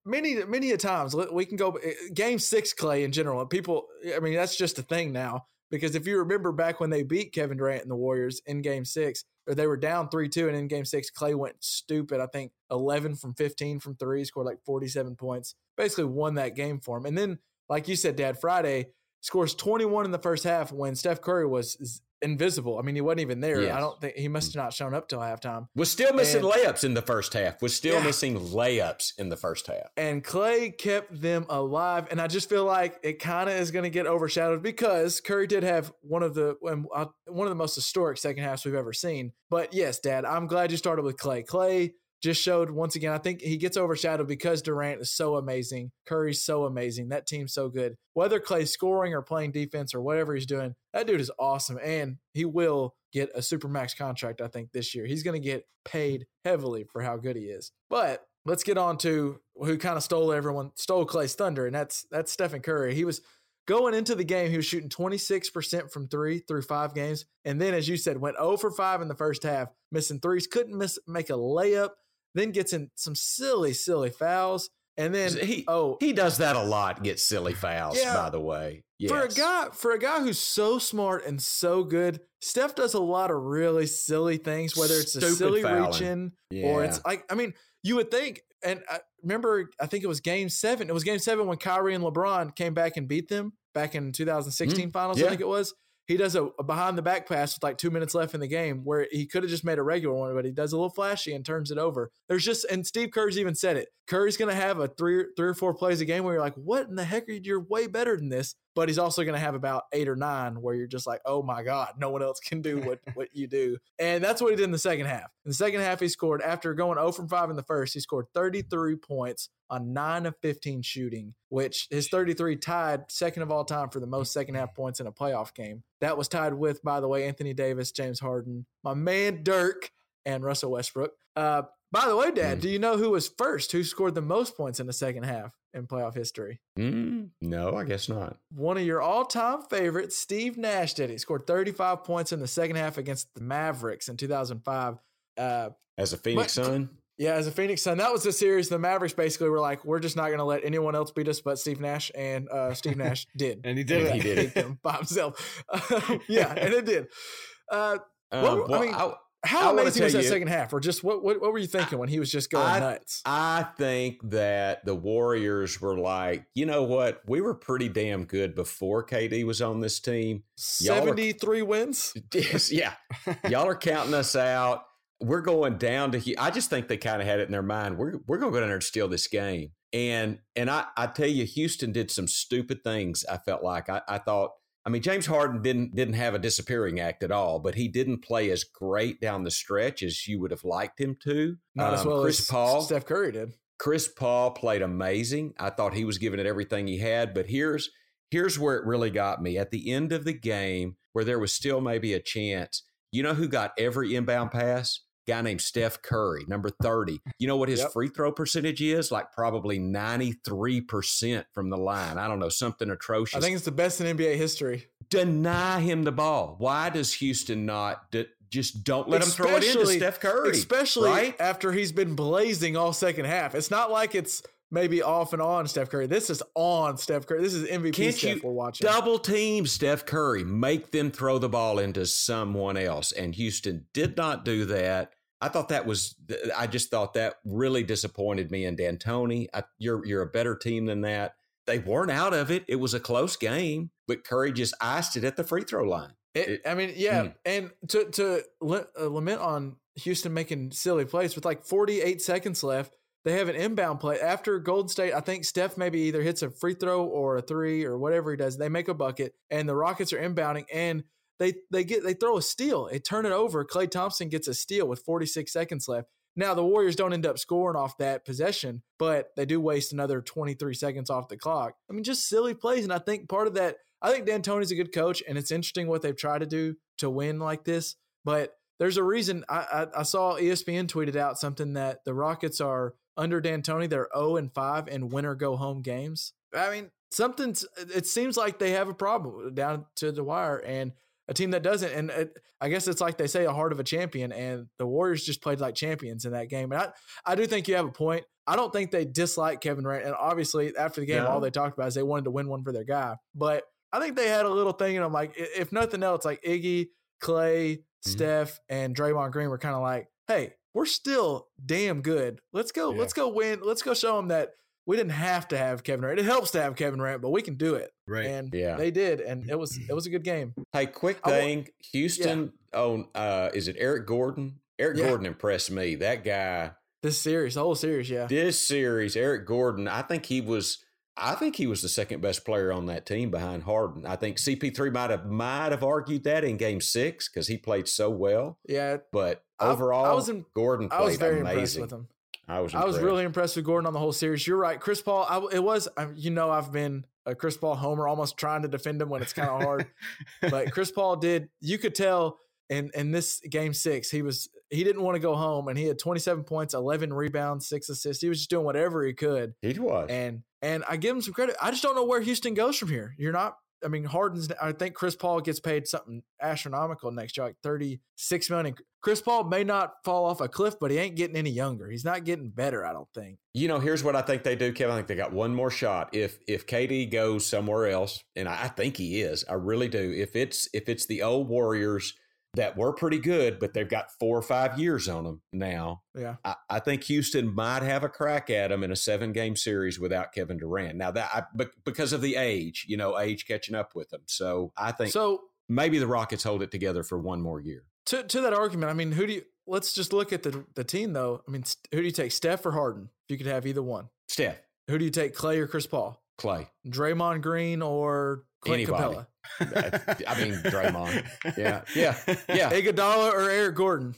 many many a times we can go eh, game six. Klay in general, people. I mean, that's just a thing now because if you remember back when they beat Kevin Durant and the Warriors in Game Six, or they were down three two, and in Game Six, Klay went stupid. I think eleven from fifteen from three, scored like forty seven points, basically won that game for him. And then, like you said, Dad, Friday scores twenty one in the first half when Steph Curry was invisible. I mean, he wasn't even there. Yes. I don't think he must have not shown up till halftime. Was still missing And- layups in the first half. Was still Yeah. missing layups in the first half. and Klay kept them alive. And I just feel like it kind of is going to get overshadowed because Curry did have one of the um, uh, one of the most historic second halves we've ever seen. But yes, Dad, I'm glad you started with Klay. Klay just showed once again. I think he gets overshadowed because Durant is so amazing. Curry's so amazing. That team's so good. Whether Klay's scoring or playing defense or whatever he's doing, that dude is awesome, and he will get a supermax contract. I think this year he's going to get paid heavily for how good he is. But let's get on to who kind of stole everyone, stole Klay's thunder, and that's that's Stephen Curry. He was going into the game, he was shooting 26% from three through five games. And then, as you said, went 0 for 5 in the first half, missing threes, couldn't miss make a layup, then gets in some silly, silly fouls. And then he oh he does that a lot. Gets silly fouls. Yeah. By the way, yes. for a guy for a guy who's so smart and so good, Steph does a lot of really silly things, whether it's a Stupid silly fouling. reach in or it's like I mean, you would think, and I remember, I think it was Game Seven. It was Game Seven when Kyrie and LeBron came back and beat them back in 2016 finals. I Mm, think it was. He does a, a behind the back pass with like two minutes left in the game where he could have just made a regular one, but he does a little flashy and turns it over. There's just and Steve Kerr's even said it. Curry's gonna have a three three or four plays a game where you're like, what in the heck are you? You're way better than this. But he's also gonna have about eight or nine where you're just like, oh my god, no one else can do what what you do. And that's what he did in the second half. In the second half, he scored after going 0 from 5 in the first, he scored 33 points on 9 of 15 shooting, which his 33 tied second of all time for the most second half points in a playoff game. That was tied with, by the way, Anthony Davis, James Harden, my man Dirk, and Russell Westbrook. Uh, by the way, Dad, Mm. do you know who was first? Who scored the most points in the second half in playoff history? Mm, no, I guess not. One of your all-time favorites, Steve Nash, did. He scored 35 points in the second half against the Mavericks in 2005. Uh, As a Phoenix But- Sun, yeah, as a Phoenix Sun, that was the series. The Mavericks basically were like, "We're just not going to let anyone else beat us but Steve Nash," and uh, Steve Nash did. And he did it. He did it. by himself. yeah, and it did. Uh, um, Well, I mean, I, how amazing was that you- second half, or just what, what what were you thinking when he was just going I- nuts? I think that the Warriors were like, you know what? We were pretty damn good before KD was on this team. y'all Seventy-three wins. Yes, yeah. Y'all are counting us out. We're going down to. I just think they kind of had it in their mind. We're we're going to go down there and steal this game. And and I I tell you, Houston did some stupid things. I felt like I, I thought. I mean, James Harden didn't didn't have a disappearing act at all, but he didn't play as great down the stretch as you would have liked him to. Not as Um, well Chris as Paul. Steph Curry did. Chris Paul played amazing. I thought he was giving it everything he had, but here's here's where it really got me. At the end of the game, where there was still maybe a chance, you know who got every inbound pass? Guy named Steph Curry, number 30. You know what his Yep. free throw percentage is? Like probably 93% from the line. I don't know, something atrocious I think it's the best in NBA history. deny him the ball. Why does Houston not just don't let him throw it into Steph Curry. Especially right? after he's been blazing all second half. It's not like it's maybe off and on Steph Curry. This is on Steph Curry. This is MVP Can't Steph you we're watching. double team Steph Curry, make them throw the ball into someone else. And Houston did not do that. I thought that was. I just thought that really disappointed me and D'Antoni. I, you're you're a better team than that. They weren't out of it. It was a close game, but Curry just iced it at the free throw line. It, It- I mean, yeah, Mm. and to to uh, lament on Houston making silly plays with like 48 seconds left, they have an inbound play after Golden State. I think Steph maybe either hits a free throw or a three or whatever he does. They make a bucket, and the Rockets are inbounding, and they they get they throw a steal. They turn it over. Klay Thompson gets a steal with 46 seconds left. Now the Warriors don't end up scoring off that possession, but they do waste another 23 seconds off the clock. I mean, just silly plays, and I think part of that I think D'Antoni's a good coach, and it's interesting what they've tried to do to win like this. But there's a reason. I, I, I saw ESPN tweeted out something that the Rockets are under D'Antoni. They're 0 and 5 in winner go home games. I mean, something's. It seems like they have a problem down to the wire, and a team that doesn't. And it, I guess it's like they say, a heart of a champion. And the Warriors just played like champions in that game. And I, I do think you have a point. I don't think they dislike Kevin Durant. And obviously, after the game, No. all they talked about is they wanted to win one for their guy. But I think they had a little thing, and I'm like, if nothing else, like Iggy, Klay, mm-hmm. Steph, and Draymond Green were kind of like, hey, we're still damn good. Let's go, Yeah. let's go win. Let's go show them that we didn't have to have Kevin Durant. It helps to have Kevin Durant, but we can do it. Right. And Yeah. they did, and it was it was a good game. Hey, quick I wa- thing. Houston on uh is it Eric Gordon? Eric Yeah. Gordon impressed me. That guy This series, the whole series, yeah. this series, Eric Gordon, I think he was I think he was the second best player on that team behind Harden. I think CP3 might have might have argued that in game 6 cuz he played so well, Yeah, but overall I was in- Gordon played I was very amazing. impressed with him. I was I was really impressed with Gordon on the whole series. You're right, Chris Paul. I, it was, I, you know, I've been a Chris Paul homer, almost trying to defend him when it's kind of hard. but Chris Paul did. You could tell in in this game six, he was he didn't want to go home, and he had 27 points, 11 rebounds, six assists. He was just doing whatever he could, he was. and and I give him some credit. I just don't know where Houston goes from here. You're not. I mean, Harden's. I think Chris Paul gets paid something astronomical next year, like 36 million. Chris Paul may not fall off a cliff, but he ain't getting any younger. He's not getting better. I don't think. You know, here's what I think they do, Kevin. I think they got one more shot. If if KD goes somewhere else, and I I think he is, I really do. If it's if it's the old Warriors that were pretty good, but they've got four or five years on them now, Yeah. I, I think Houston might have a crack at them in a seven game series without Kevin Durant. Now that I, but because of the age, you know, age catching up with them. So I think So maybe the Rockets hold it together for one more year. To to that argument, I mean, who do you? Let's just look at the the team though. I mean, who do you take, Steph or Harden? If you could have either one, Steph, who do you take, Klay or Chris Paul? Klay, Draymond Green or Clint Anybody. Capela? I mean Draymond. Yeah, yeah, yeah. Iguodala or Eric Gordon?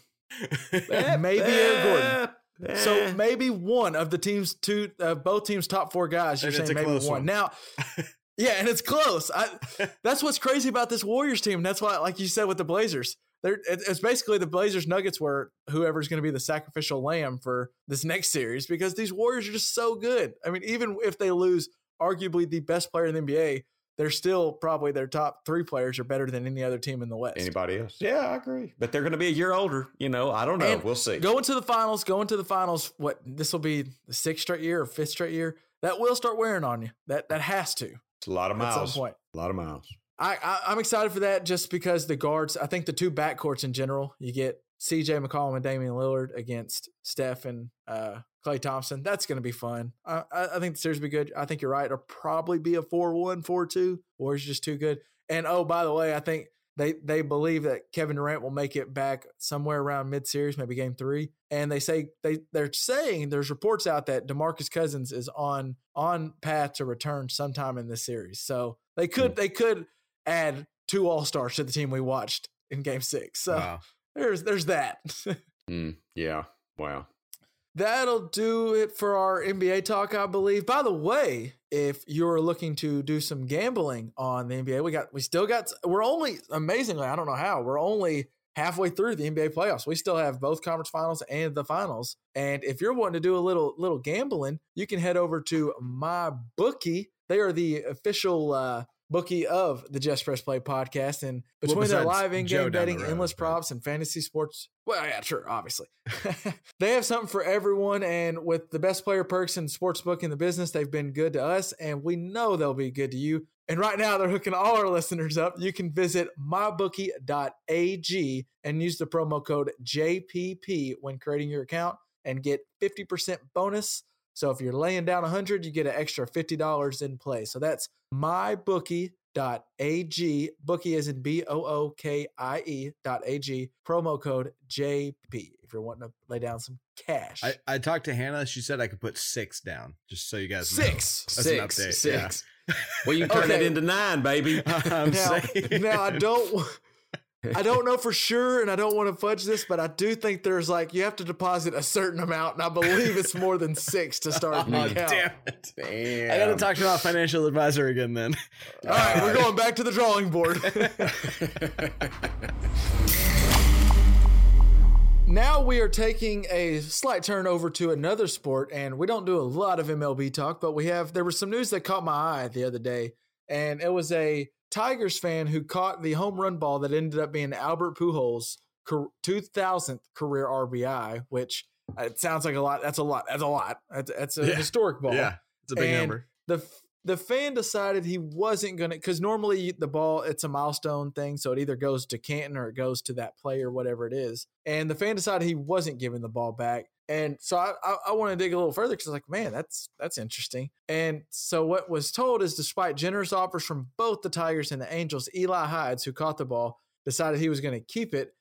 Maybe Eric Gordon. So Eh. maybe one of the team's two, uh, both teams' top four guys. You're And saying maybe one. one. Now, yeah, and it's close. I, that's what's crazy about this Warriors team. That's why, like you said with the Blazers, they're, it's basically the Blazers Nuggets were whoever's going to be the sacrificial lamb for this next series because these Warriors are just so good. I mean, even if they lose arguably the best player in the NBA, they're still probably their top three players are better than any other team in the West. Anybody else? Yeah, I agree. But they're going to be a year older. You know, I don't know. And we'll see. Going to the finals, going to the finals. What this will be the sixth straight year or fifth straight year that will start wearing on you. That that has to It's a lot of at some miles. point. A lot of miles. I, I I'm excited for that just because the guards. I think the two backcourts in general. You get C.J. McCollum and Damian Lillard against Steph and uh, Klay Thompson. That's going to be fun. I, I think the series will be good. I think you're right. It'll probably be a 4-1, 4-2. Warriors just too good. And oh, by the way, I think they they believe that Kevin Durant will make it back somewhere around mid series, maybe game three. And they say they they're saying there's reports out that DeMarcus Cousins is on on path to return sometime in this series. So they could they could add two all stars to the team we watched in game six. So Wow. there's there's that. Mm, yeah. Wow. That'll do it for our NBA talk, I believe. By the way, if you're looking to do some gambling on the NBA, we got we still got we're only amazingly, I don't know how, we're only halfway through the NBA playoffs. We still have both conference finals and the finals. And if you're wanting to do a little little gambling, you can head over to my bookie. They are the official uh bookie of the Just Press Play podcast. And Well, between their live in game betting, road, endless props, and fantasy sports, well, yeah, sure, obviously. they have something for everyone. And with the best player perks and sports book in the business, they've been good to us, and we know they'll be good to you. And right now, they're hooking all our listeners up. You can visit mybookie.ag and use the promo code JPP when creating your account and get 50% bonus. So if you're laying down 100, you get an extra $50 in play. So that's mybookie.ag. Bookie is in B O O K I E dot AG. Promo code JP if you're wanting to lay down some cash. I, I talked to Hannah. She said I could put six down, just so you guys know. Six. That's an six, update, six. Well, you can turn Okay. it into nine, baby. I'm now, saying. now I don't I don't know for sure and I don't want to fudge this, but I do think there's like you have to deposit a certain amount, and I believe it's more than six to start an Oh, account. damn it. Damn. I got to talk to my financial advisor again then. All right, we're going back to the drawing board. now we are taking a slight turn over to another sport, and we don't do a lot of MLB talk, but we have. There was some news that caught my eye the other day, and it was a Tigers fan who caught the home run ball that ended up being Albert Pujols' two thousandth career RBI, which uh, it sounds like a lot. That's a lot. That's a lot. That's, that's a Yeah. historic ball Yeah, it's a big And number. the the fan decided he wasn't gonna because normally the ball it's a milestone thing, so it either goes to Canton or it goes to that player, whatever it is. And the fan decided he wasn't giving the ball back, and so I I, I want to dig a little further because like man, that's that's interesting. And so what was told is, despite generous offers from both the Tigers and the Angels, Eli Hides, who caught the ball, decided he was going to keep it.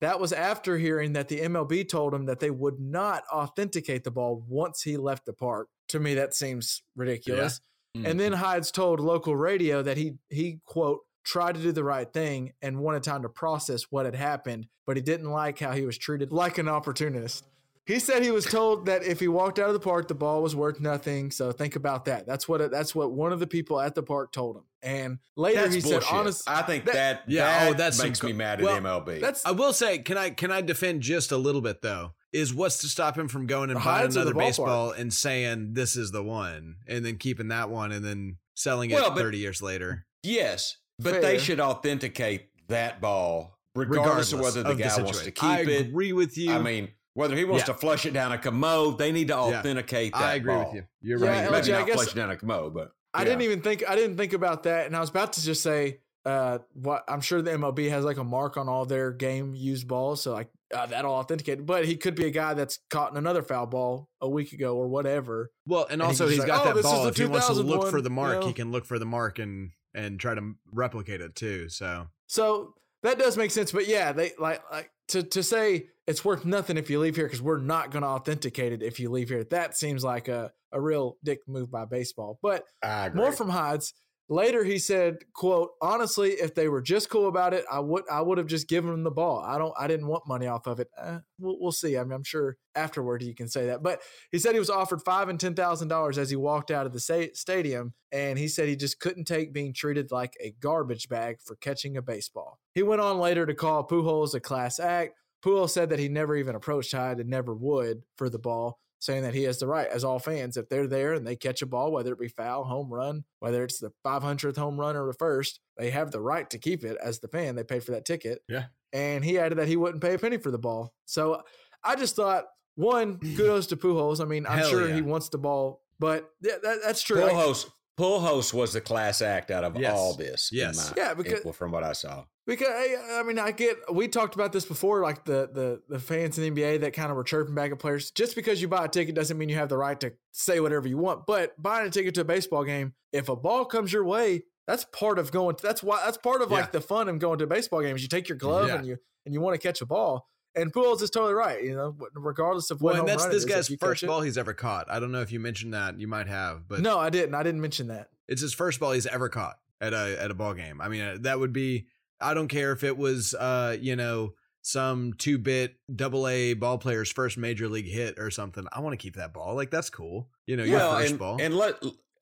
That was after hearing that the MLB told him that they would not authenticate the ball once he left the park. To me, that seems ridiculous. Hmm. And then Hides told local radio that he he quote tried to do the right thing and wanted time to process what had happened, but he didn't like how he was treated like an opportunist. He said he was told that if he walked out of the park, the ball was worth nothing. So think about that. That's what that's what one of the people at the park told him. And later That's he bullshit. said, "Honest, I think that- that, Yeah, oh, that oh, that's some makes co- me mad well, at MLB. that's I will say, can I can I defend just a little bit though? Is what's to stop him from going and buying hides or the another ballpark? baseball and saying this is the one, and then keeping that one and then selling it Well, but- thirty years later? yes, but Fair. they should authenticate that ball regardless, of whether the of guy wants to keep I it. I agree with you. I mean, whether he wants Yeah. to flush it down a commode, they need to Yeah. authenticate that I agree ball. with you. You're Yeah, I right. mean, LJ, maybe I not guess- flush it down a commode, but I didn't even think I didn't think about that, and I was about to just say, uh, what I'm sure the MLB has like a mark on all their game used balls, so like uh, that'll authenticate. But he could be a guy that's caught in another foul ball a week ago or whatever. Well, and And he also can he's just got like, "Oh, that this is ball. If he wants to 2000 look for one," the you mark, know? he can look for the mark and and try to replicate it too. So So that does make sense. But yeah, they like like to to say it's worth nothing if you leave here because we're not going to authenticate it if you leave here. That seems like a a real dick move by baseball. But More from Hides. Later, he said, "quote Honestly, if they were just cool about it, I would I would have just given them the ball. I don't I didn't want money off of it. Eh, we'll, we'll see. I mean, I'm sure afterward you can say that. But he said he was offered five and ten thousand dollars as he walked out of the sta- stadium, and he said he just couldn't take being treated like a garbage bag for catching a baseball. He went on later to call Pujols a class act. Pujols said that he never even approached Hyde and never would for the ball saying that he has the right, as all fans, if they're there and they catch a ball, whether it be foul, home run, whether it's the 500th home run or the first, they have the right to keep it as the fan. They paid for that ticket. Yeah. And he added that he wouldn't pay a penny for the ball. So I just thought, one, kudos to Pujols. I mean, I'm Hell sure yeah. he wants the ball, but yeah, that, that's true. Pujols, Pujols was the class act out of Yes. all this. Yes. my- Yeah, because- from what I saw. Because I I mean, I get we talked about this before, like the the the fans in the NBA that kind of were chirping back at players. Just because you buy a ticket doesn't mean you have the right to say whatever you want. But buying a ticket to a baseball game, if a ball comes your way, that's part of going. That's why that's part of Yeah. like the fun of going to a baseball game. Is you take your glove Yeah. and you and you want to catch a ball. And Pujols is totally right. You know, regardless of what well, and that's this is, guy's first it- ball he's ever caught. I don't know if you mentioned that. You might have, but No, I didn't. I didn't mention that. it's his first ball he's ever caught at a at a ball game. I mean, uh, that would be. I don't care if it was, uh, you know, some two bit double A ball player's first major league hit or something. I want to keep that ball. Like that's cool. You know, your well, first and, ball. and let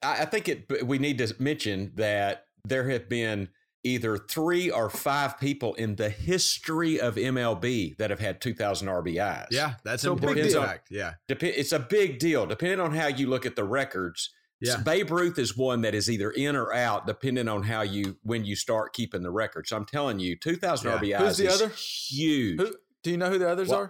I I think it. We need to mention that there have been either three or five people in the history of MLB that have had 2,000 RBIs. yeah, that's So an big important deal. fact. Yeah, Dep- it's a big deal. Depending on how you look at the records, Yeah. So Babe Ruth is one that is either in or out, depending on how you when you start keeping the record. So I'm telling you, 2,000 Yeah. RBIs Who's the is other? huge. Who, do you know who the others Well, are?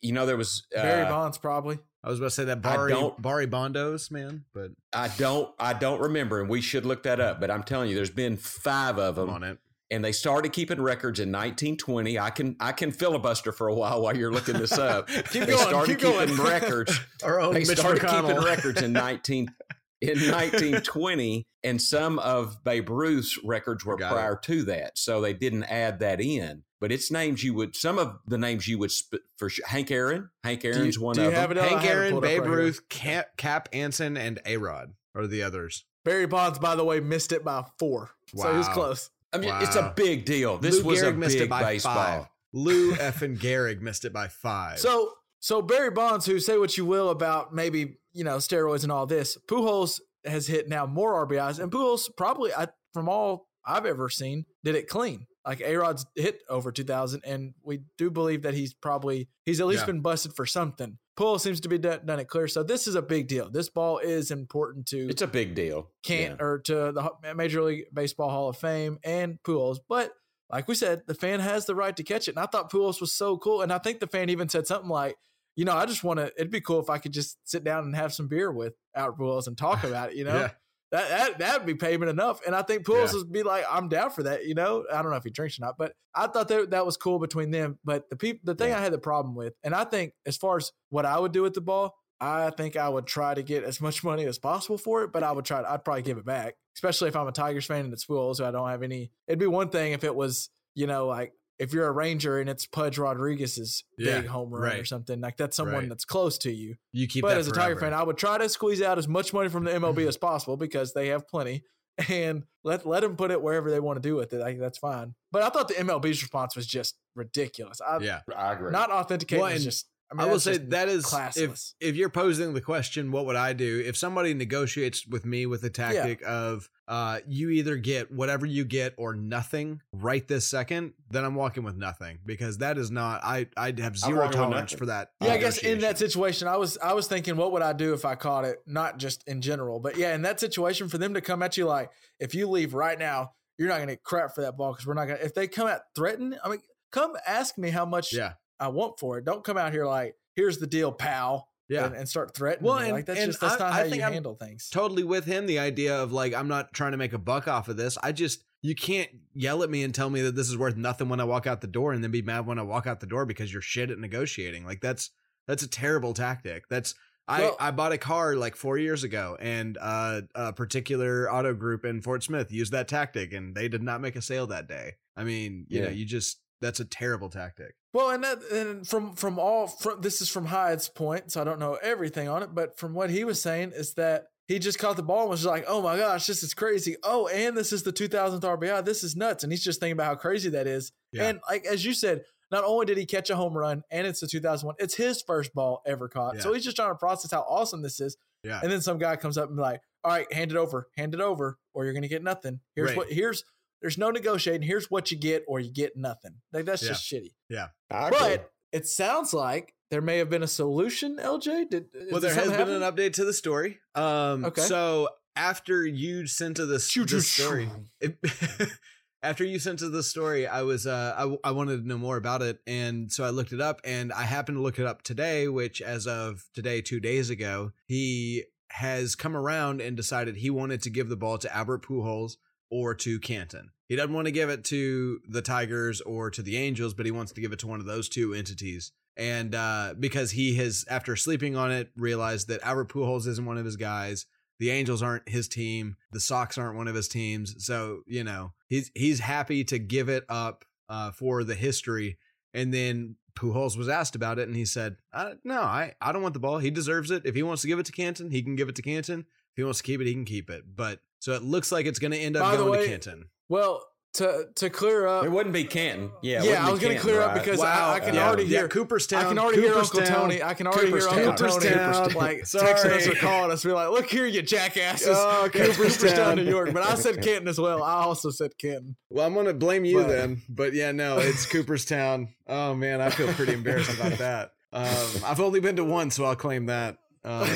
You know, there was uh, Barry Bonds, probably. I was about to say that Barry Barry Bondos, man, but I don't I don't remember, and we should look that up. But I'm telling you, there's been five of I'm them, on it. and they started keeping records in 1920. I can I can filibuster for a while while you're looking this up. Keep they going, started keep going. records. Our own they Mitch started McConnell. keeping records in 19 in 1920 and some of Babe Ruth's records were Got it. prior to that so they didn't add that in but it's names you would some of the names you would sp- for sure Hank Aaron Hank Do you, Aaron's one do you of have them it? up? I Hank Aaron, Babe right. Ruth, Cap, Cap Anson, and A Rod are the others. Barry Bonds, by the way, missed it by four. So he was close. I mean it's a big deal this Lou was Gehrig a missed big it by baseball five. Lou effing Gehrig missed it by five. So so Barry Bonds, who say what you will about maybe you know steroids and all this, Pujols has hit now more RBIs, and Pujols probably I, from all I've ever seen did it clean. Like A Rod's hit over two thousand, and we do believe that he's probably he's at least Yeah. been busted for something. Pujols seems to be done, done it clear, so this is a big deal. This ball is important to it's a big deal can't Yeah. or to the Major League Baseball Hall of Fame and Pujols. But like we said, the fan has the right to catch it. And I thought Pujols was so cool. And I think the fan even said something like, you know, I just want to, it'd be cool if I could just sit down and have some beer with Albert Pujols and talk about it, you know? Yeah. That, that that'd be payment enough. And I think Pujols Yeah. would be like, I'm down for that, you know? I don't know if he drinks or not, but I thought that that was cool between them. But the people the thing Yeah. I had the problem with, and I think as far as what I would do with the ball, I think I would try to get as much money as possible for it, but I would try to, I'd probably give it back, especially if I'm a Tigers fan and it's Pujols, so I don't have any. It'd be one thing if it was, you know, like if you're a Ranger and it's Pudge Rodriguez's Yeah, big home run or something, like that's someone Right. that's close to you. you keep but that as a Tiger fan, I would try to squeeze out as much money from the MLB as possible because they have plenty. And let let them put it wherever they want to do with it. Like that's fine. But I thought the MLB's response was just ridiculous. I, yeah. I agree Not authenticating Well, and just. I, I, will say that is if classless. if you're posing the question, what would I do if somebody negotiates with me with the tactic of uh, you either get whatever you get or nothing right this second, then I'm walking with nothing because that is not I I have zero walking tolerance for that. Yeah, I guess in that situation, I was I was thinking, what would I do if I caught it? Not just in general, but yeah, in that situation, for them to come at you like, if you leave right now, you're not going to get crap for that ball because we're not going. to If they come at threaten, I mean, come ask me how much yeah I want for it. Don't come out here like, here's the deal, pal. yeah and, and start threatening. Well, me. and- like that's and just that's I- not I how think you I'm handle things. totally with him the idea of like i'm not trying to make a buck off of this i just you can't yell at me and tell me that this is worth nothing when i walk out the door and then be mad when i walk out the door because you're shit at negotiating like that's that's a terrible tactic that's I, Well- I bought a car like four years ago and uh, a particular auto group in Fort Smith used that tactic and they did not make a sale that day. I mean, you know, you just that's a terrible tactic. Well, and that and from from all from this is from Hyde's point, so I don't know everything on it, but from what he was saying is that he just caught the ball and was like, "Oh my gosh, this is crazy! Oh, and this is the 2000th RBI. This is nuts!" And he's just thinking about how crazy that is. Yeah. And like as you said, not only did he catch a home run, and it's the 2001, it's his first ball ever caught. So he's just trying to process how awesome this is. Yeah. And then some guy comes up and be like, "All right, hand it over, hand it over, or you're gonna get nothing. Here's Right. what here's." There's no negotiating. Here's what you get, or you get nothing. Like that's Yeah. just shitty. Yeah. But it sounds like there may have been a solution, LJ. Did well, there has been an update to the story. Um, Okay. So after you sent to this, Choo, choo, this story, it, after you sent to the story, I was uh, I, I wanted to know more about it, and so I looked it up, and I happened to look it up today, which as of today, two days ago, he has come around and decided he wanted to give the ball to Albert Pujols or to Canton. He doesn't want to give it to the Tigers or to the Angels, but he wants to give it to one of those two entities. And uh, because he has, after sleeping on it, realized that Albert Pujols isn't one of his guys. The Angels aren't his team. The Sox aren't one of his teams. So you know he's he's happy to give it up uh, for the history. And then Pujols was asked about it, and he said, uh, "No, I I don't want the ball. He deserves it. If he wants to give it to Canton, he can give it to Canton. If he wants to keep it, he can keep it. But so it looks like it's going to end up By going way, to Canton. Well, to to clear up, It wouldn't be Canton. Yeah, yeah, I was going to Canton, clear up because Wow. I, I can Yeah. already Yeah, hear Cooperstown. I can already hear Uncle Cooperstown. Tony. I can already hear Cooperstown. Uncle Tony Cooperstown. like Sorry. texting us or calling us, be like, "Look here, you jackasses, Oh, Yeah, Cooperstown, Cooperstown. New York." But I said Canton as well. I also said Canton. Well, I'm going to blame you But- then. But yeah, no, it's Cooperstown. Oh man, I feel pretty embarrassed about that. Um, I've only been to one, so I'll claim that. Um,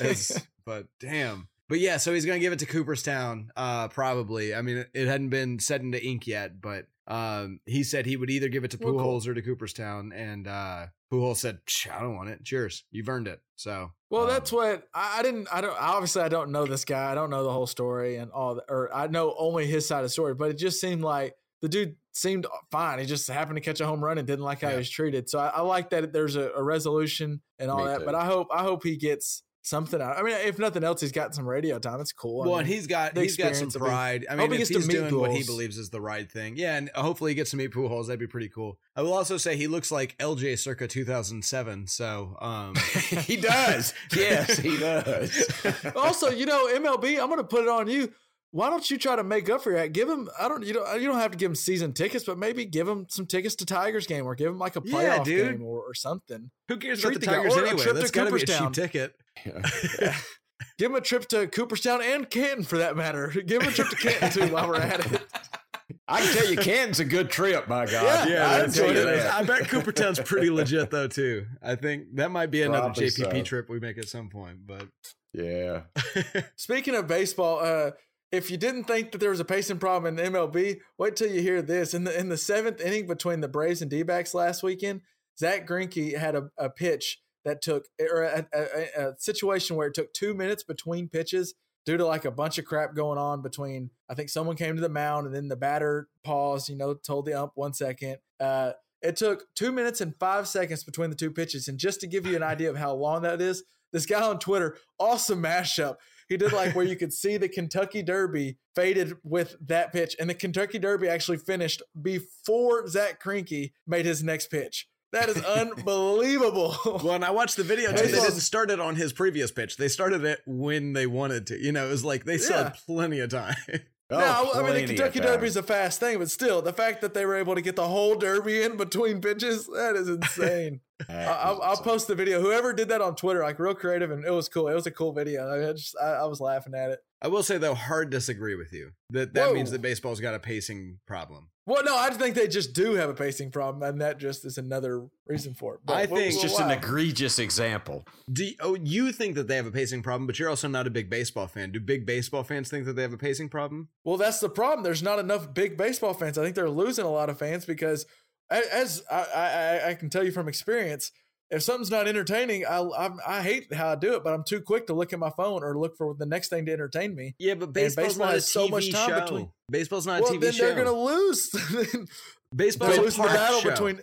as- but damn. But yeah, so he's gonna give it to Cooperstown, uh, probably. I mean, it, hadn't been set into ink yet, but um, he said he would either give it to Well, cool. Pujols or to Cooperstown, and uh, Pujols said, "Psh, "I don't want it. Cheers, you've earned it." So, Well, um, that's what I, I didn't. I don't. Obviously, I don't know this guy. I don't know the whole story and all. The, or I know only his side of the story. But it just seemed like the dude seemed fine. He just happened to catch a home run and didn't like how Yeah. he was treated. So I, I like that there's a, a resolution and all Me that. too. But I hope I hope he gets something out. I mean, if nothing else, he's got some radio time. It's cool. I Well, and mean, he's got he's got some being- pride. I mean, he if gets to he's meet doing what he believes is the right thing, yeah, and hopefully he gets to meet Pujols. That'd be pretty cool. I will also say he looks like LJ circa 2007. So, um, he does. Yes, he does. also, you know, MLB. I'm going to put it on you. Why don't you try to make up for that? Give him. I don't. You don't. You don't have to give him season tickets, but maybe give him some tickets to Tigers game, or give him like a Yeah, playoff dude. game, or, or something. who cares Treat about the the guy- Tigers or a anyway? trip That's to got to be a cheap ticket. Give him a trip to Cooperstown and Canton for that matter. Give him a trip to Canton too while we're at it. I can tell you, Canton's a good trip. My God, Yeah, I I tell enjoyed you it. that. I bet Cooperstown's pretty legit though too. I think that might be another Probably JPP so. trip we make at some point. But Yeah, Speaking of baseball, uh, if you didn't think that there was a pacing problem in the MLB, wait till you hear this. In the in the seventh inning between the Braves and D-backs last weekend, Zach Greinke had a, a pitch that took or a, a- a situation where it took two minutes between pitches due to like a bunch of crap going on between. I think someone came to the mound and then the batter paused. You know, told the ump one second. Uh, it took two minutes and five seconds between the two pitches, and just to give you an idea of how long that is, this guy on Twitter, awesome mashup. He did like where you could see the Kentucky Derby faded with that pitch, and the Kentucky Derby actually finished before Zach Greinke made his next pitch. That is unbelievable. well, and I watched the video too. They didn't start it on his previous pitch. They started it when they wanted to. You know, it was like they still Yeah. had plenty of time. Oh, now, I mean, the Kentucky. Derby is a fast thing, but still, the fact that they were able to get the whole Derby in between pitches, that is insane. I, I'll, I'll post the video. Whoever did that on Twitter, like real creative, and it was cool. It was a cool video. I, mean, I just, I, I was laughing at it. I will say though, hard disagree with you. That that means that baseball's got a pacing problem. Well, no, I think they just do have a pacing problem, and that just is another reason for it. But I what- think- It's what- just an wow. egregious example. Do you, oh you think that they have a pacing problem, but you're also not a big baseball fan. Do big baseball fans think that they have a pacing problem? Well, that's the problem. There's not enough big baseball fans. I think they're losing a lot of fans because, a- as I, I, I can tell you from experience, if something's not entertaining, I, I I hate how I do it, but I'm too quick to look at my phone or look for the next thing to entertain me. Yeah, but baseball's baseball not a has so much time show. between- Baseball's not a well, TV then show. they're gonna lose. Baseball's they're a losing the battle show. between.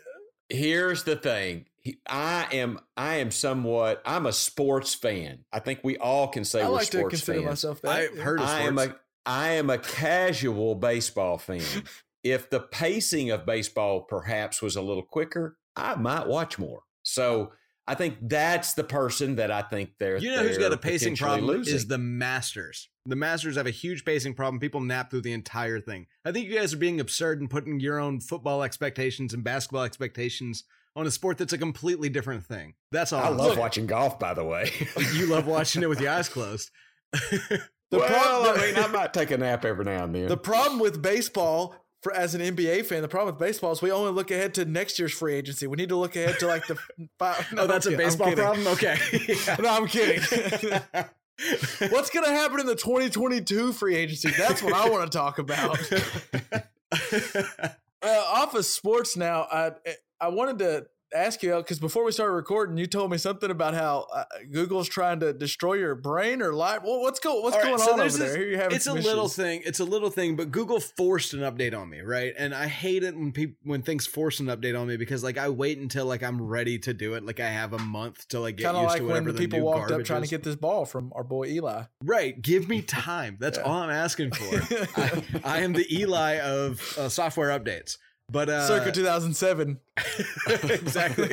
Here's the thing. I am I am somewhat I'm a sports fan. I think we all can say I we're like to sports consider fans. myself that. I've heard of I am sports. a I am a casual baseball fan. if the pacing of baseball perhaps was a little quicker, I might watch more. So I think that's the person that I think they're. You know who's got a pacing problem Losing. is the Masters. The Masters have a huge pacing problem. People nap through the entire thing. I think you guys are being absurd and putting your own football expectations and basketball expectations on a sport that's a completely different thing. That's all. I love saying. watching golf, by the way. You love watching it with your eyes closed. The well, problem- I mean, I might take a nap every now and then. The problem with baseball, for as an NBA fan, the problem with baseball is we only look ahead to next year's free agency. We need to look ahead to like the five. oh, that's a. Baseball problem. Okay. No, I'm kidding. What's going to happen in the 2022 free agency? That's what I want to talk about. Uh, off of sports now, I I wanted to ask you because before we started recording, you told me something about how uh, Google's trying to destroy your brain or life. Well, what's go What's right, going so on over this- there? You're having it's a some little thing. It's a little thing, but Google forced an update on me, right? And I hate it when people when things force an update on me because like I wait until like I'm ready to do it. Like I have a month to like get Kind of used like to when whatever the people new walked up trying is. to get this ball from our boy Eli. Right, give me time. That's Yeah. all I'm asking for. I, I am the Eli of uh, software updates. But uh, Circa 2007. exactly.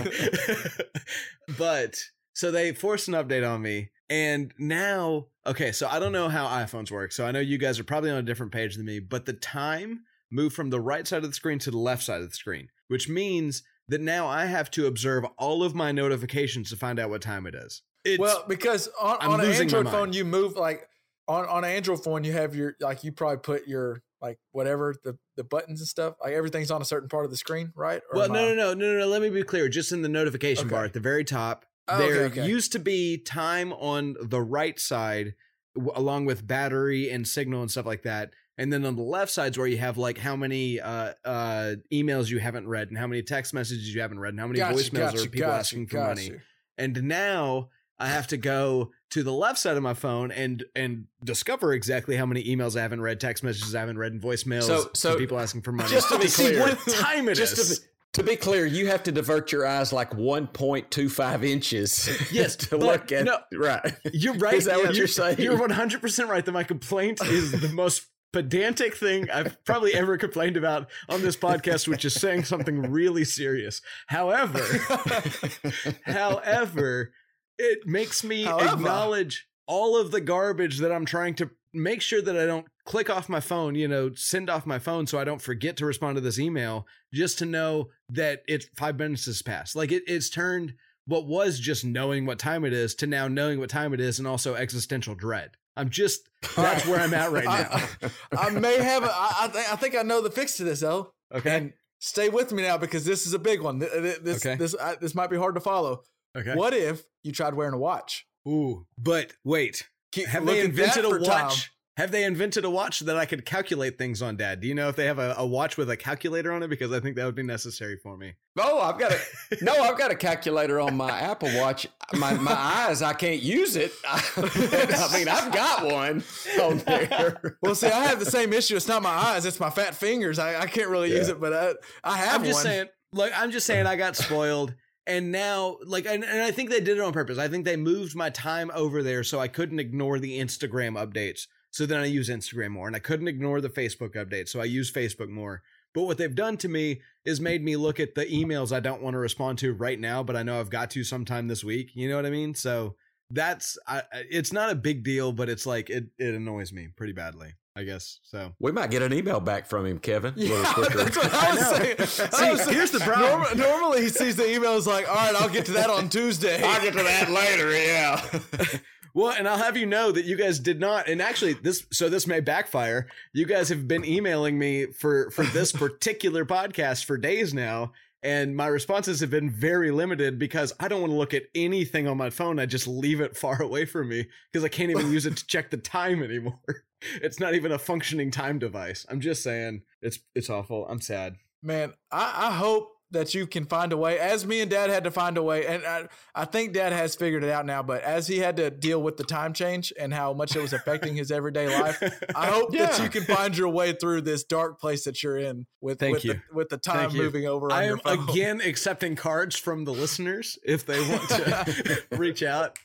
but so they forced an update on me, and now okay. So I don't know how iPhones work. So I know you guys are probably on a different page than me, but the time moved from the right side of the screen to the left side of the screen, which means that now I have to observe all of my notifications to find out what time it is. It's, well, because on, on an Android phone, you move like on on an Android phone, you have your like you probably put your like whatever the the buttons and stuff. Like everything's on a certain part of the screen, right? Or well, no, no, no, no, no, no. Let me be clear. Just in the notification bar at the very top, Oh, there okay. used to be time on the right side w- along with battery and signal and stuff like that. And then on the left side's where you have like how many uh, uh, emails you haven't read and how many text messages you haven't read and how many Gotcha, voicemails gotcha, or people gotcha, asking for money. And now I have to go to the left side of my phone and and discover exactly how many emails I haven't read, text messages I haven't read, and voicemails So- so from people asking for money. just to be see clear- what time it is. Just to be, to be clear, you have to divert your eyes like 1.25 inches. Yes, to look at. no. right. You're right. Is that what you're saying? You're 100 percent right. That my complaint is the most pedantic thing I've probably ever complained about on this podcast, which is saying something really serious. However, however, it makes me However. acknowledge all of the garbage that I'm trying to make sure that I don't click off my phone, you know, send off my phone so I don't forget to respond to this email just to know that it's five minutes has passed. Like it, it's turned what was just knowing what time it is to now knowing what time it is and also existential dread. I'm just that's where I'm at right now. I, I may have. A, I, I, think, I think I know the fix to this, though. Okay. And stay with me now because this is a big one. Th- th- This Okay. this I, this might be hard to follow. Okay. What if you tried wearing a watch? Ooh, but wait. Keep- Have they invented a for time. watch? Have they invented a watch that I could calculate things on, Dad? Do you know if they have a, a watch with a calculator on it? Because I think that would be necessary for me. Oh, I've got a no. I've got a calculator on my Apple Watch. My my eyes, I can't use it. I mean, I've got one on there. Well, see, I have the same issue. It's not my eyes; it's my fat fingers. I, I can't really use it, but I, I have I'm just one. saying, Look, I'm just saying I got spoiled. And now, like, and, and I think they did it on purpose. I think they moved my time over there so I couldn't ignore the Instagram updates. So then I use Instagram more. And I couldn't ignore the Facebook updates. So I use Facebook more. But what they've done to me is made me look at the emails I don't want to respond to right now, but I know I've got to sometime this week. You know what I mean? So that's, I, it's not a big deal, but it's like, it, it annoys me pretty badly, I guess. So. We might get an email back from him, Kevin. A little Yeah, quicker. that's what I was I know. saying. I See, was saying- here's the problem. norm- normally, he sees the emails like, "All right, I'll get to that on Tuesday." I'll get to that later. Yeah. Well, and I'll have you know that you guys did not, and actually, this so this may backfire. You guys have been emailing me for for this particular podcast for days now, and my responses have been very limited because I don't want to look at anything on my phone. I just leave it far away from me because I can't even use it to check the time anymore. It's not even a functioning time device. I'm just saying, it's it's awful. I'm sad. Man, I, I hope that you can find a way. As me and Dad had to find a way, and I, I think Dad has figured it out now. But as he had to deal with the time change and how much it was affecting his everyday life, I hope that you can find your way through this dark place that you're in with Thank with, you. The, with the time Thank you. moving over. On I your am phone. again accepting cards from the listeners if they want to reach out.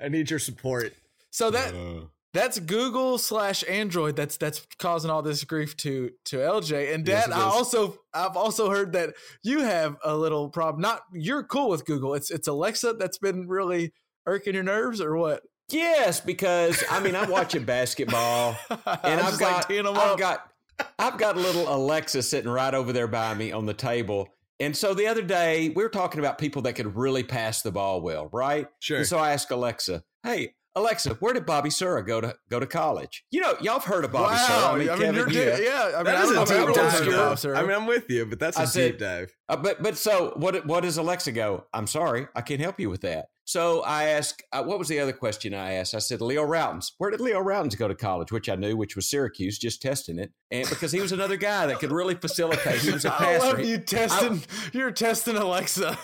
I need your support. So that uh, that's Google slash Android. That's that's causing all this grief to to LJ and Yes, Dad. it I also I've also heard that you have a little problem. Not you're cool with Google. It's it's Alexa that's been really irking your nerves or what? Yes, because I mean I'm watching basketball and I've like, got 'em I've up. got I've got a little Alexa sitting right over there by me on the table. And so the other day we were talking about people that could really pass the ball well, right? Sure. And so I asked Alexa, "Hey, Alexa, where did Bobby Sura go to go to college?" You know, y'all have heard of Bobby Sura. wow, I mean, Kevin, you're you di- yeah. I mean, That I is don't know a if deep everyone's dive. heard of though. Bob Sura. I mean, I'm with you, but that's a I said- deep dive. Uh, but but so what? What does Alexa go? I'm sorry, I can't help you with that. So I asked, uh, what was the other question I asked? I said, Leo Rautins. Where did Leo Rautins go to college? Which I knew, which was Syracuse, just testing it, and because he was another guy that could really facilitate. He was a I passer. love you testing. you're testing Alexa.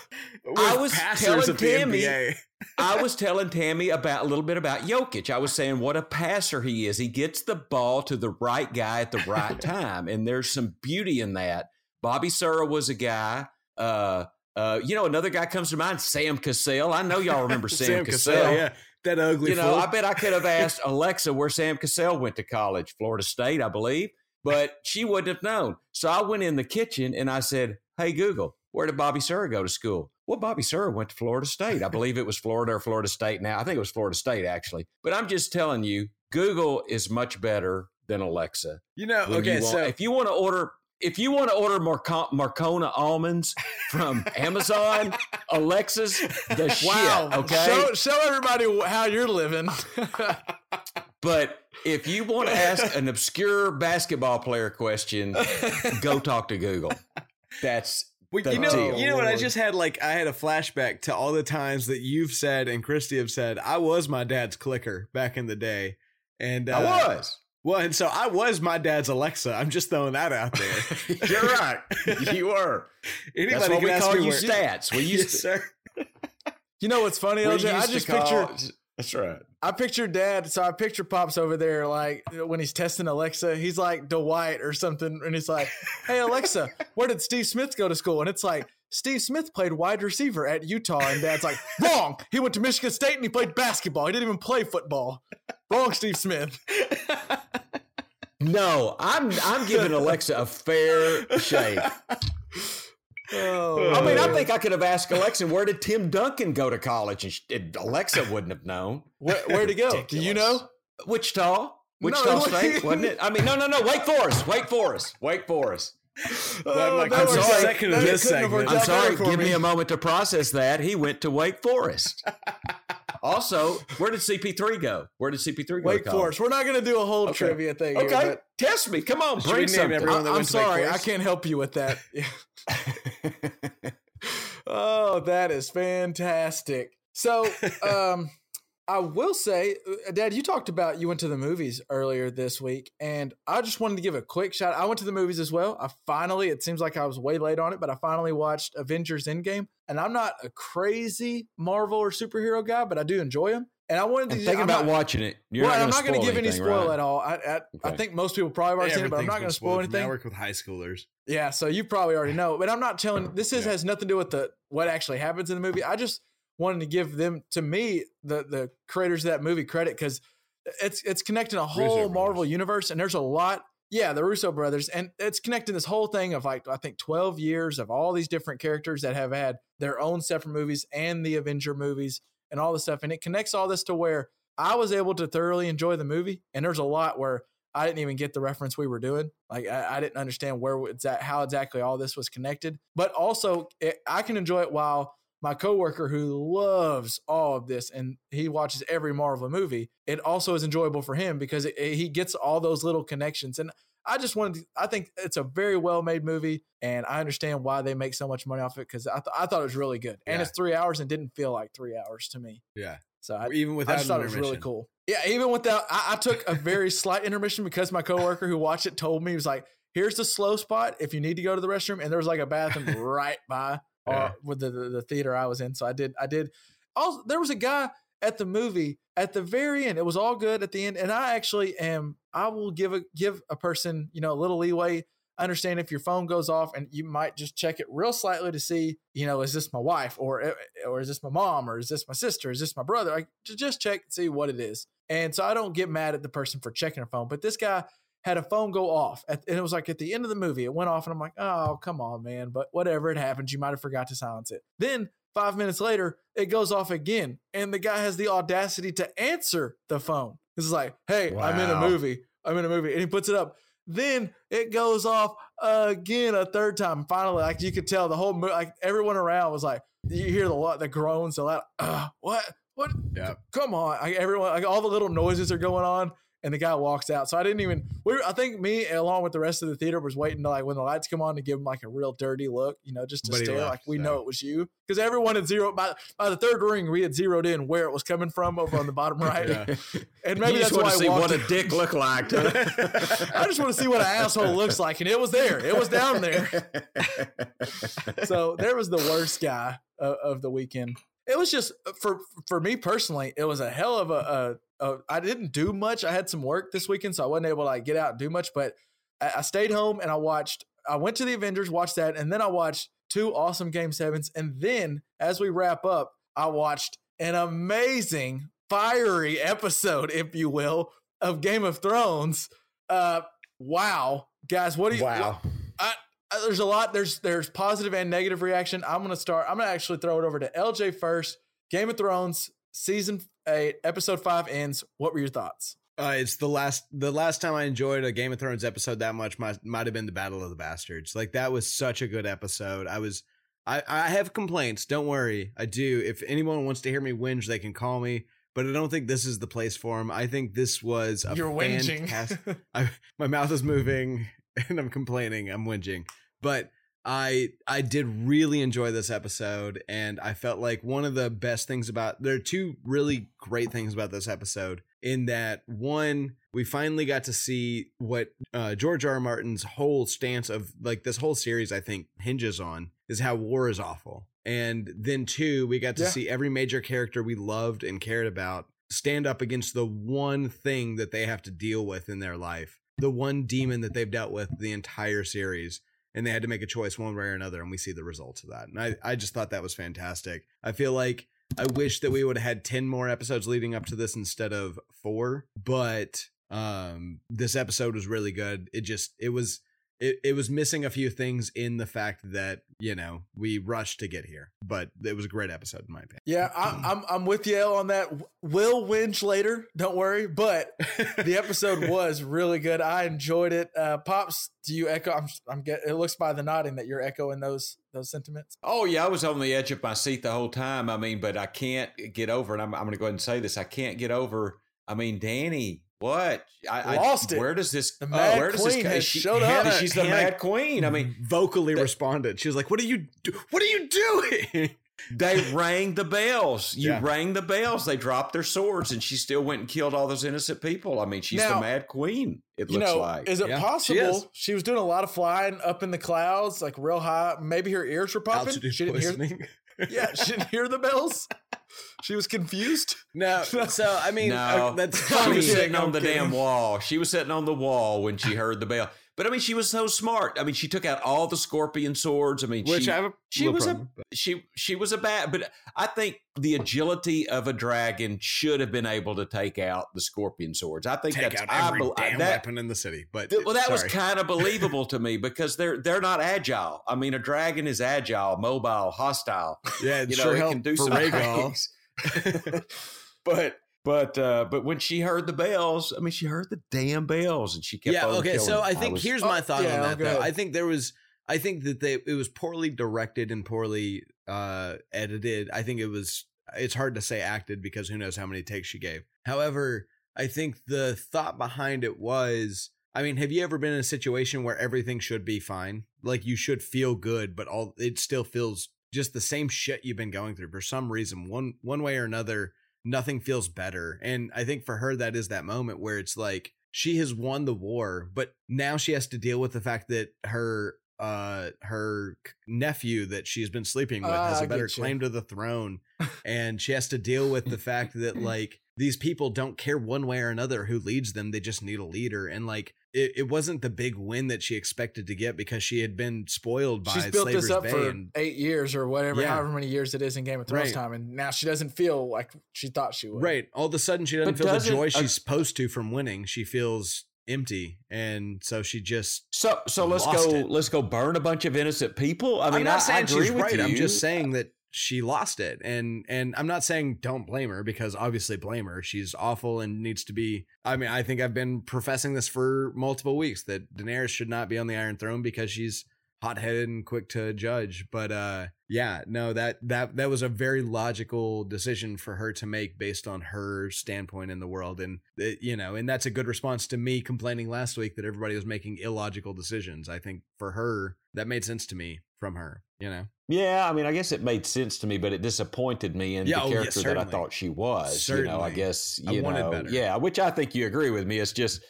I was passers telling of the Tammy- NBA. I was telling Tammy about a little bit about Jokic. I was saying what a passer he is. He gets the ball to the right guy at the right time, and there's some beauty in that. Bobby Sura was a guy. Uh, uh, you know, another guy comes to mind, Sam Cassell. I know y'all remember Sam, Cassell. yeah, that ugly. You know. I bet I could have asked Alexa where Sam Cassell went to college, Florida State, I believe, but she wouldn't have known. So I went in the kitchen and I said, Hey, Google, where did Bobby Sura go to school? Well, Bobby Sura went to Florida State. I believe it was Florida or Florida State now. I think it was Florida State, actually. But I'm just telling you, Google is much better than Alexa. you know, okay, you want- so if you want to order, if you want to order Marco- Marcona almonds from Amazon, Alexa's the Wow. shit. Okay. Show, show everybody how you're living. But if you want to ask an obscure basketball player question, go talk to Google. That's Well, you know, deal. you know what? I just had like I had a flashback to all the times that you've said and Christy have said I was my dad's clicker back in the day, and uh, I was. well, and so I was my dad's Alexa. I'm just throwing that out there. You're right. You were. Anybody That's what we call you where- stats. We used yes, to. sir. You know what's funny, LJ? I just picture That's right. I picture dad, so I picture Pops over there, like when he's testing Alexa, he's like Dwight or something, and he's like, Hey Alexa, where did Steve Smith go to school? And it's like, Steve Smith played wide receiver at Utah, and dad's like, Wrong. He went to Michigan State and he played basketball. He didn't even play football. Wrong, Steve Smith. No, I'm I'm giving Alexa a fair shake. Oh, I mean, I oh. think I could have asked Alexa where did Tim Duncan go to college, and, she, Alexa wouldn't have known. Where, where'd he go? Do you know? Wichita, Wichita No, State, wasn't it? I mean, no, no, no. Wake Forest, Wake Forest, Wake Forest. Glad my that cousin's worked out- second of this segment. I'm sorry. Give me a moment to process that. He went to Wake Forest. also, where did CP3 go? Where did CP3 go? Wake to? Forest. We're not going to do a whole Okay. trivia thing. here, Okay, but test me. Come on, Should we bring name something. everyone that I, am went to sorry, I can't help you with that. oh, that is fantastic. So, um, I will say, uh, Dad, you talked about you went to the movies earlier this week, and I just wanted to give a quick shout. I went to the movies as well. I finally, it seems like I was way late on it, but I finally watched Avengers Endgame, and I'm not a crazy Marvel or superhero guy, but I do enjoy them. And I wanted to I'm thinking I'm about not- watching it. You're right, I'm not going to give any spoil right? at all. I, I, I think most people probably have already seen it, but I'm not going to spoil me. I anything. work with high schoolers. Yeah, so you probably already know, but I'm not telling. This is Yeah. has nothing to do with the what actually happens in the movie. I just wanted to give them to me the the creators of that movie credit because it's it's connecting a whole Marvel brothers. universe, and there's a lot. Yeah, the Russo brothers, and it's connecting this whole thing of like I think 12 years of all these different characters that have had their own separate movies and the Avenger movies and all this stuff, and it connects all this to where I was able to thoroughly enjoy the movie, and there's a lot where I didn't even get the reference we were doing. Like I, I didn't understand where it's at, how exactly all this was connected. But also, it, I can enjoy it while my coworker who loves all of this and he watches every Marvel movie. It also is enjoyable for him because it, it- he gets all those little connections. And I just wanted, to, I think it's a very well made movie, and I understand why they make so much money off it because I, th- I thought it was really good. And Yeah. it's three hours and didn't feel like three hours to me. Yeah, So I, even I without just thought it was really cool. Yeah, even without, I, I took a very slight intermission because my coworker who watched it told me he was like, "Here's the slow spot if you need to go to the restroom," and there was like a bathroom right by or Yeah. with the, the the theater I was in. So I did, I did. Also, there was a guy at the movie at the very end. It was all good at the end, and I actually am. I will give a give a person you know a little leeway. I understand if your phone goes off and you might just check it real slightly to see, you know, is this my wife or eh, or is this my mom or is this my sister? Is this my brother? Like to just check and see what it is. And so I don't get mad at the person for checking a phone, but this guy had a phone go off at, and it was like at the end of the movie, it went off and I'm like, oh, come on, man. But whatever, it happens. You might have forgot to silence it. Then five minutes later, it goes off again. And the guy has the audacity to answer the phone. This is like, hey, I'm in a movie. I'm in a movie. And he puts it up. Then it goes off again a third time. Finally, like you could tell the whole mo- like everyone around was like, you hear the lot, the groans, the loud, uh, what, what? Yeah. Come on! Like everyone, like all the little noises are going on, and the guy walks out. So I didn't even. We, were, I think me along with the rest of the theater was waiting to like when the lights come on to give him like a real dirty look, you know, just to But stare left, like we so. know it was you because everyone had zero by by the third ring we had zeroed in where it was coming from over on the bottom right, Yeah. and maybe you that's want why to I see what a dick looked like. I just want to see what an asshole looks like, and it was there. It was down there. so there was the worst guy of, of the weekend. It was just for for me personally, it was a hell of a, a, a. I didn't do much. I had some work this weekend, so I wasn't able to like get out and do much. But I, I stayed home and I watched. I went to the Avengers, watched that, and then I watched two awesome Game Sevens. And then as we wrap up, I watched an amazing, fiery episode, if you will, of Game of Thrones. Uh, wow, guys, what do you? wow. uh, there's a lot. There's there's positive and negative reaction. I'm gonna start. I'm gonna actually throw it over to LJ first. Game of Thrones season eight, episode five ends. What were your thoughts? Uh, it's the last the last time I enjoyed a Game of Thrones episode that much might might have been the Battle of the Bastards. Like that was such a good episode. I was I I have complaints. Don't worry, I do. If anyone wants to hear me whinge, they can call me. But I don't think this is the place for them. I think this was a You're whinging. fantastic- I, my mouth is moving and I'm complaining. I'm whinging. But I I did really enjoy this episode, and I felt like one of the best things about there are two really great things about this episode. In that one, we finally got to see what uh, George R. R. Martin's whole stance of like this whole series, I think, hinges on is how war is awful. And then two, we got to Yeah. see every major character we loved and cared about stand up against the one thing that they have to deal with in their life, the one demon that they've dealt with the entire series. And they had to make a choice one way or another, and we see the results of that. And I, I just thought that was fantastic. I feel like I wish that we would have had 10 more episodes leading up to this instead of four, but um this episode was really good. It just it was it, it was missing a few things in the fact that, you know, we rushed to get here. But it was a great episode in my opinion. Yeah, I, I'm I'm with yale on that. We'll whinge later, don't worry. But the episode was really good. I enjoyed it. Uh, Pops, do you echo? I'm I'm get. It looks by the nodding that you're echoing those those sentiments. Oh yeah, I was on the edge of my seat the whole time. I mean, but I can't get over it. I'm, I'm going to go ahead and say this. I can't get over. I mean, Danny, what? I Lost I, it. Where does this? The uh, Mad where does Queen this? has she, showed up. She's the Hannah- Mad Queen. I mean, vocally that- responded. She was like, "What are you do- What are you doing?" they rang the bells. You Yeah. rang the bells. They dropped their swords, and she still went and killed all those innocent people. I mean, she's Now, the Mad Queen. It You looks know, like. is it Yeah, she possible is. she, was doing a lot of flying up in the clouds, like real high? Maybe her ears were popping. Altitude She didn't hear. Poisoning. Yeah, she didn't hear the bells. She was confused. No, so I mean, no, uh, that's she was sitting on the damn wall. She was sitting on the wall when she heard the bell. But I mean, she was so smart. I mean, she took out all the scorpion swords. I mean, Which she, I have a she was problem a she she was a bad. But I think the agility of a dragon should have been able to take out the scorpion swords. I think take that's out every bel- uh, damn that, weapon in the city. But Th- Well, that was kind of believable to me because they're they're not agile. I mean, a dragon is agile, mobile, hostile. yeah, it You know, sure it can do some Rhaegal. things. but but uh, but when she heard the bells, I mean, she heard the damn bells, and she kept. yeah okay so i think was- here's Oh, my thought yeah, on that though. i think there was i think that they it was poorly directed and poorly uh edited. I think it was it's hard to say acted because who knows how many takes she gave. However i think the thought behind it was i mean have you ever been in a situation where everything should be fine? Like you should feel good but all it still feels just the same shit you've been going through for some reason one one way or another nothing feels better. And I think for her, that is that moment where it's like she has won the war, but now she has to deal with the fact that her uh her nephew that she's been sleeping with Ah, has a better claim to the throne and she has to deal with the fact that like these people don't care one way or another who leads them they just need a leader and like it, it wasn't the big win that she expected to get because she had been spoiled by She's built Slaver's this up Bay for and eight years or whatever, Yeah. however many years it is in Game of Thrones Right. time, and now she doesn't feel like she thought she would. Right. All of a sudden, she doesn't But feel the doesn't joy she's supposed to from winning. She feels empty, and so she just. So so let's go it. let's go burn a bunch of innocent people. I mean, I'm not I, saying I agree she's with right. you. I'm just saying that she lost it, and and I'm not saying don't blame her because obviously blame her. She's awful and needs to be. I mean, I think I've been professing this for multiple weeks that Daenerys should not be on the Iron Throne because she's hot headed and quick to judge. But uh yeah, no, that that that was a very logical decision for her to make based on her standpoint in the world. And it, you know, and that's a good response to me complaining last week that everybody was making illogical decisions. I think for her, that made sense to me from her, you know. Yeah, I mean, I guess it made sense to me, but it disappointed me in Yeah, the oh, yeah, character that I thought she was. You know, I Certainly. guess I you wanted know, better. yeah, which I think you agree with me. It's just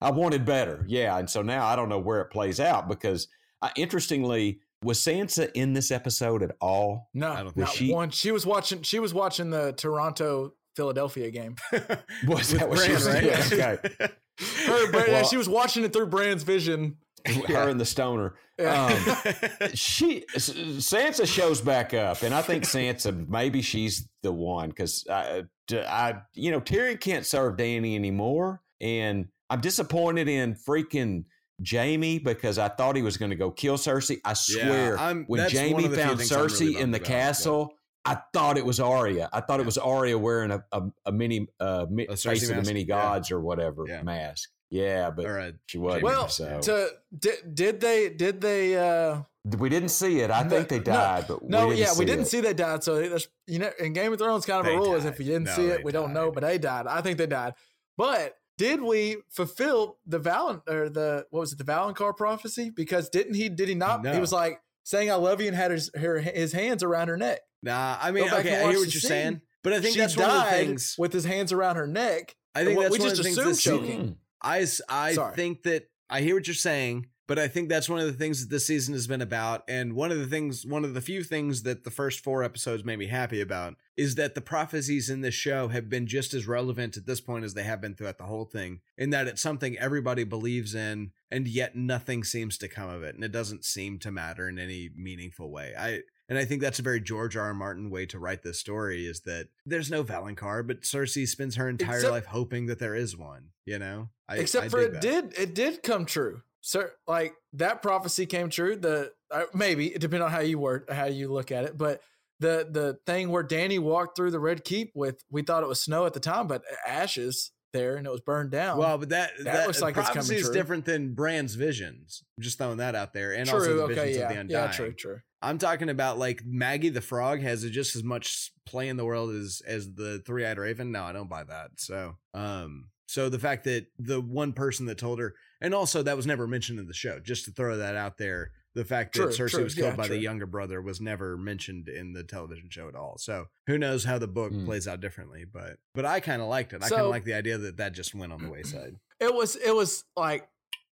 I wanted better, yeah, and so now I don't know where it plays out because, uh, interestingly, was Sansa in this episode at all? No, I don't she- one. She was watching. She was watching the Toronto Philadelphia game. Was that what she was right? doing? Okay. Her, Bran- Well- she was watching it through Bran's vision. Her and the stoner. Yeah. Um, she S- Sansa shows back up, and I think Sansa maybe she's the one because I, I, you know, Tyrion can't serve Danny anymore, and I'm disappointed in freaking Jamie because I thought he was going to go kill Cersei. I swear, I'm- when Jamie of the few found things I'm really Cersei in the about, castle. I thought it was Arya. I thought it was Arya wearing a a, a mini uh, mi- A Cersei face of the mask? many Yeah. gods or whatever Yeah. mask. Yeah, but All right. she wasn't. well, so to did, did they did they uh we didn't see it. I No, think they no, died, but no we didn't yeah we didn't it. see they died so there's you know in game of thrones kind of They a rule is if we didn't No, see it we don't know but they died i think they died but did we fulfill the Valen or the what was it the Valonqar prophecy because didn't he did he not he was like saying "I love you" and had his her, his hands around her neck. Nah, I mean, okay, I hear what you're scene. saying, but I think she that's died one of the things. with his hands around her neck. I think that's we one just of the things choking. Mm. I, I Sorry. think that I hear what you're saying, but I think that's one of the things that this season has been about. And one of the things, one of the few things that the first four episodes made me happy about is that the prophecies in this show have been just as relevant at this point as they have been throughout the whole thing, in that it's something everybody believes in, and yet nothing seems to come of it. And it doesn't seem to matter in any meaningful way. I, and I think that's a very George R. R. Martin way to write this story is that there's no Valonqar, but Cersei spends her entire Except- life hoping that there is one, you know? I, Except I for it that. did it did come true. Sir, like that prophecy came true. The uh, maybe it depends on how you word how you look at it, but the the thing where Danny walked through the Red Keep with we thought it was snow at the time, but ashes there and it was burned down. Well, but that That that, looks like it's prophecy coming is true. different than Bran's visions. I'm just throwing that out there, and true. also the okay, visions yeah, of the Undying. yeah, true, true. I'm talking about like Maggie the Frog has just as much play in the world as as the Three Eyed Raven. No, I don't buy that. So, um, so the fact that the one person that told her, and also that was never mentioned in the show, just to throw that out there. The fact True, that Cersei true, was killed yeah, by true. the younger brother was never mentioned in the television show at all. So who knows how the book Hmm. plays out differently? But but I kind of liked it. I kind of like the idea that that just went on the wayside. it was it was like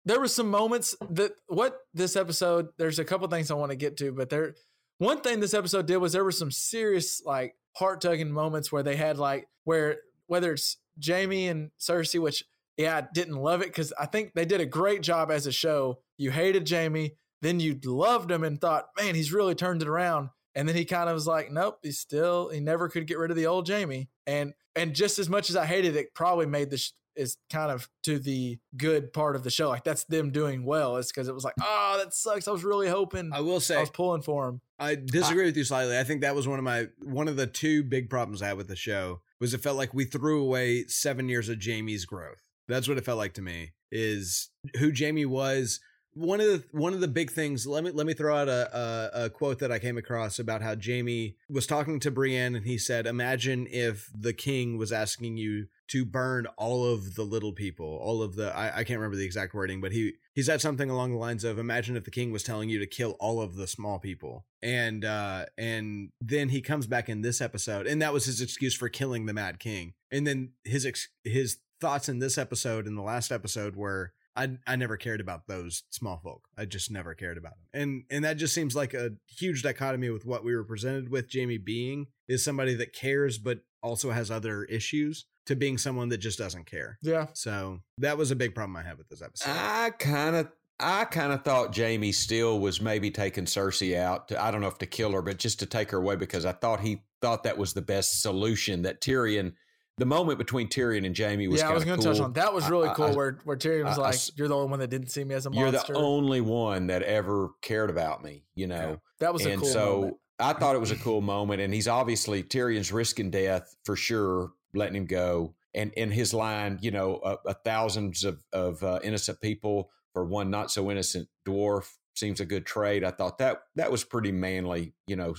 there were some moments that what this episode there's a couple things i want to get to but there one thing this episode did was there were some serious like heart-tugging moments where they had like where whether it's jamie and cersei which yeah i didn't love it because i think they did a great job as a show you hated jamie then you loved him and thought man he's really turned it around and then he kind of was like nope he's still he never could get rid of the old jamie and and just as much as i hated it probably made this is kind of to the good part of the show. Like that's them doing well. It's because it was like, oh, that sucks. I was really hoping. I will say, I was pulling for him. I disagree with you slightly. I think that was one of my one of the two big problems I had with the show was it felt like we threw away seven years of Jamie's growth. That's what it felt like to me. Is who Jamie was. One of the one of the big things. Let me let me throw out a, a a quote that I came across about how Jamie was talking to Brienne and he said, "Imagine if the king was asking you to burn all of the little people, all of the I, I can't remember the exact wording, but he he said something along the lines of imagine if the king was telling you to kill all of the small people and uh and then he comes back in this episode and that was his excuse for killing the mad king and then his ex- his thoughts in this episode and the last episode were I, I never cared about those small folk. I just never cared about them. And and that just seems like a huge dichotomy with what we were presented with Jamie being is somebody that cares but also has other issues to being someone that just doesn't care. Yeah. So that was a big problem I had with this episode. I kind of I kind of thought Jamie still was maybe taking Cersei out. To, I don't know if to kill her, but just to take her away because I thought he thought that was the best solution. That Tyrion, the moment between Tyrion and Jamie was yeah, I was going to to touch on that. Was really I- cool I- where where Tyrion was I- like, "You're the only one that didn't see me as a monster. You're the only one that ever cared about me, you know. that was a and cool so moment. I thought it was a cool moment, and he's obviously Tyrion's risking death for sure, letting him go. And in his line, you know, uh, uh, thousands of of uh, innocent people for one not so innocent dwarf seems a good trade. I thought that that was pretty manly, you know,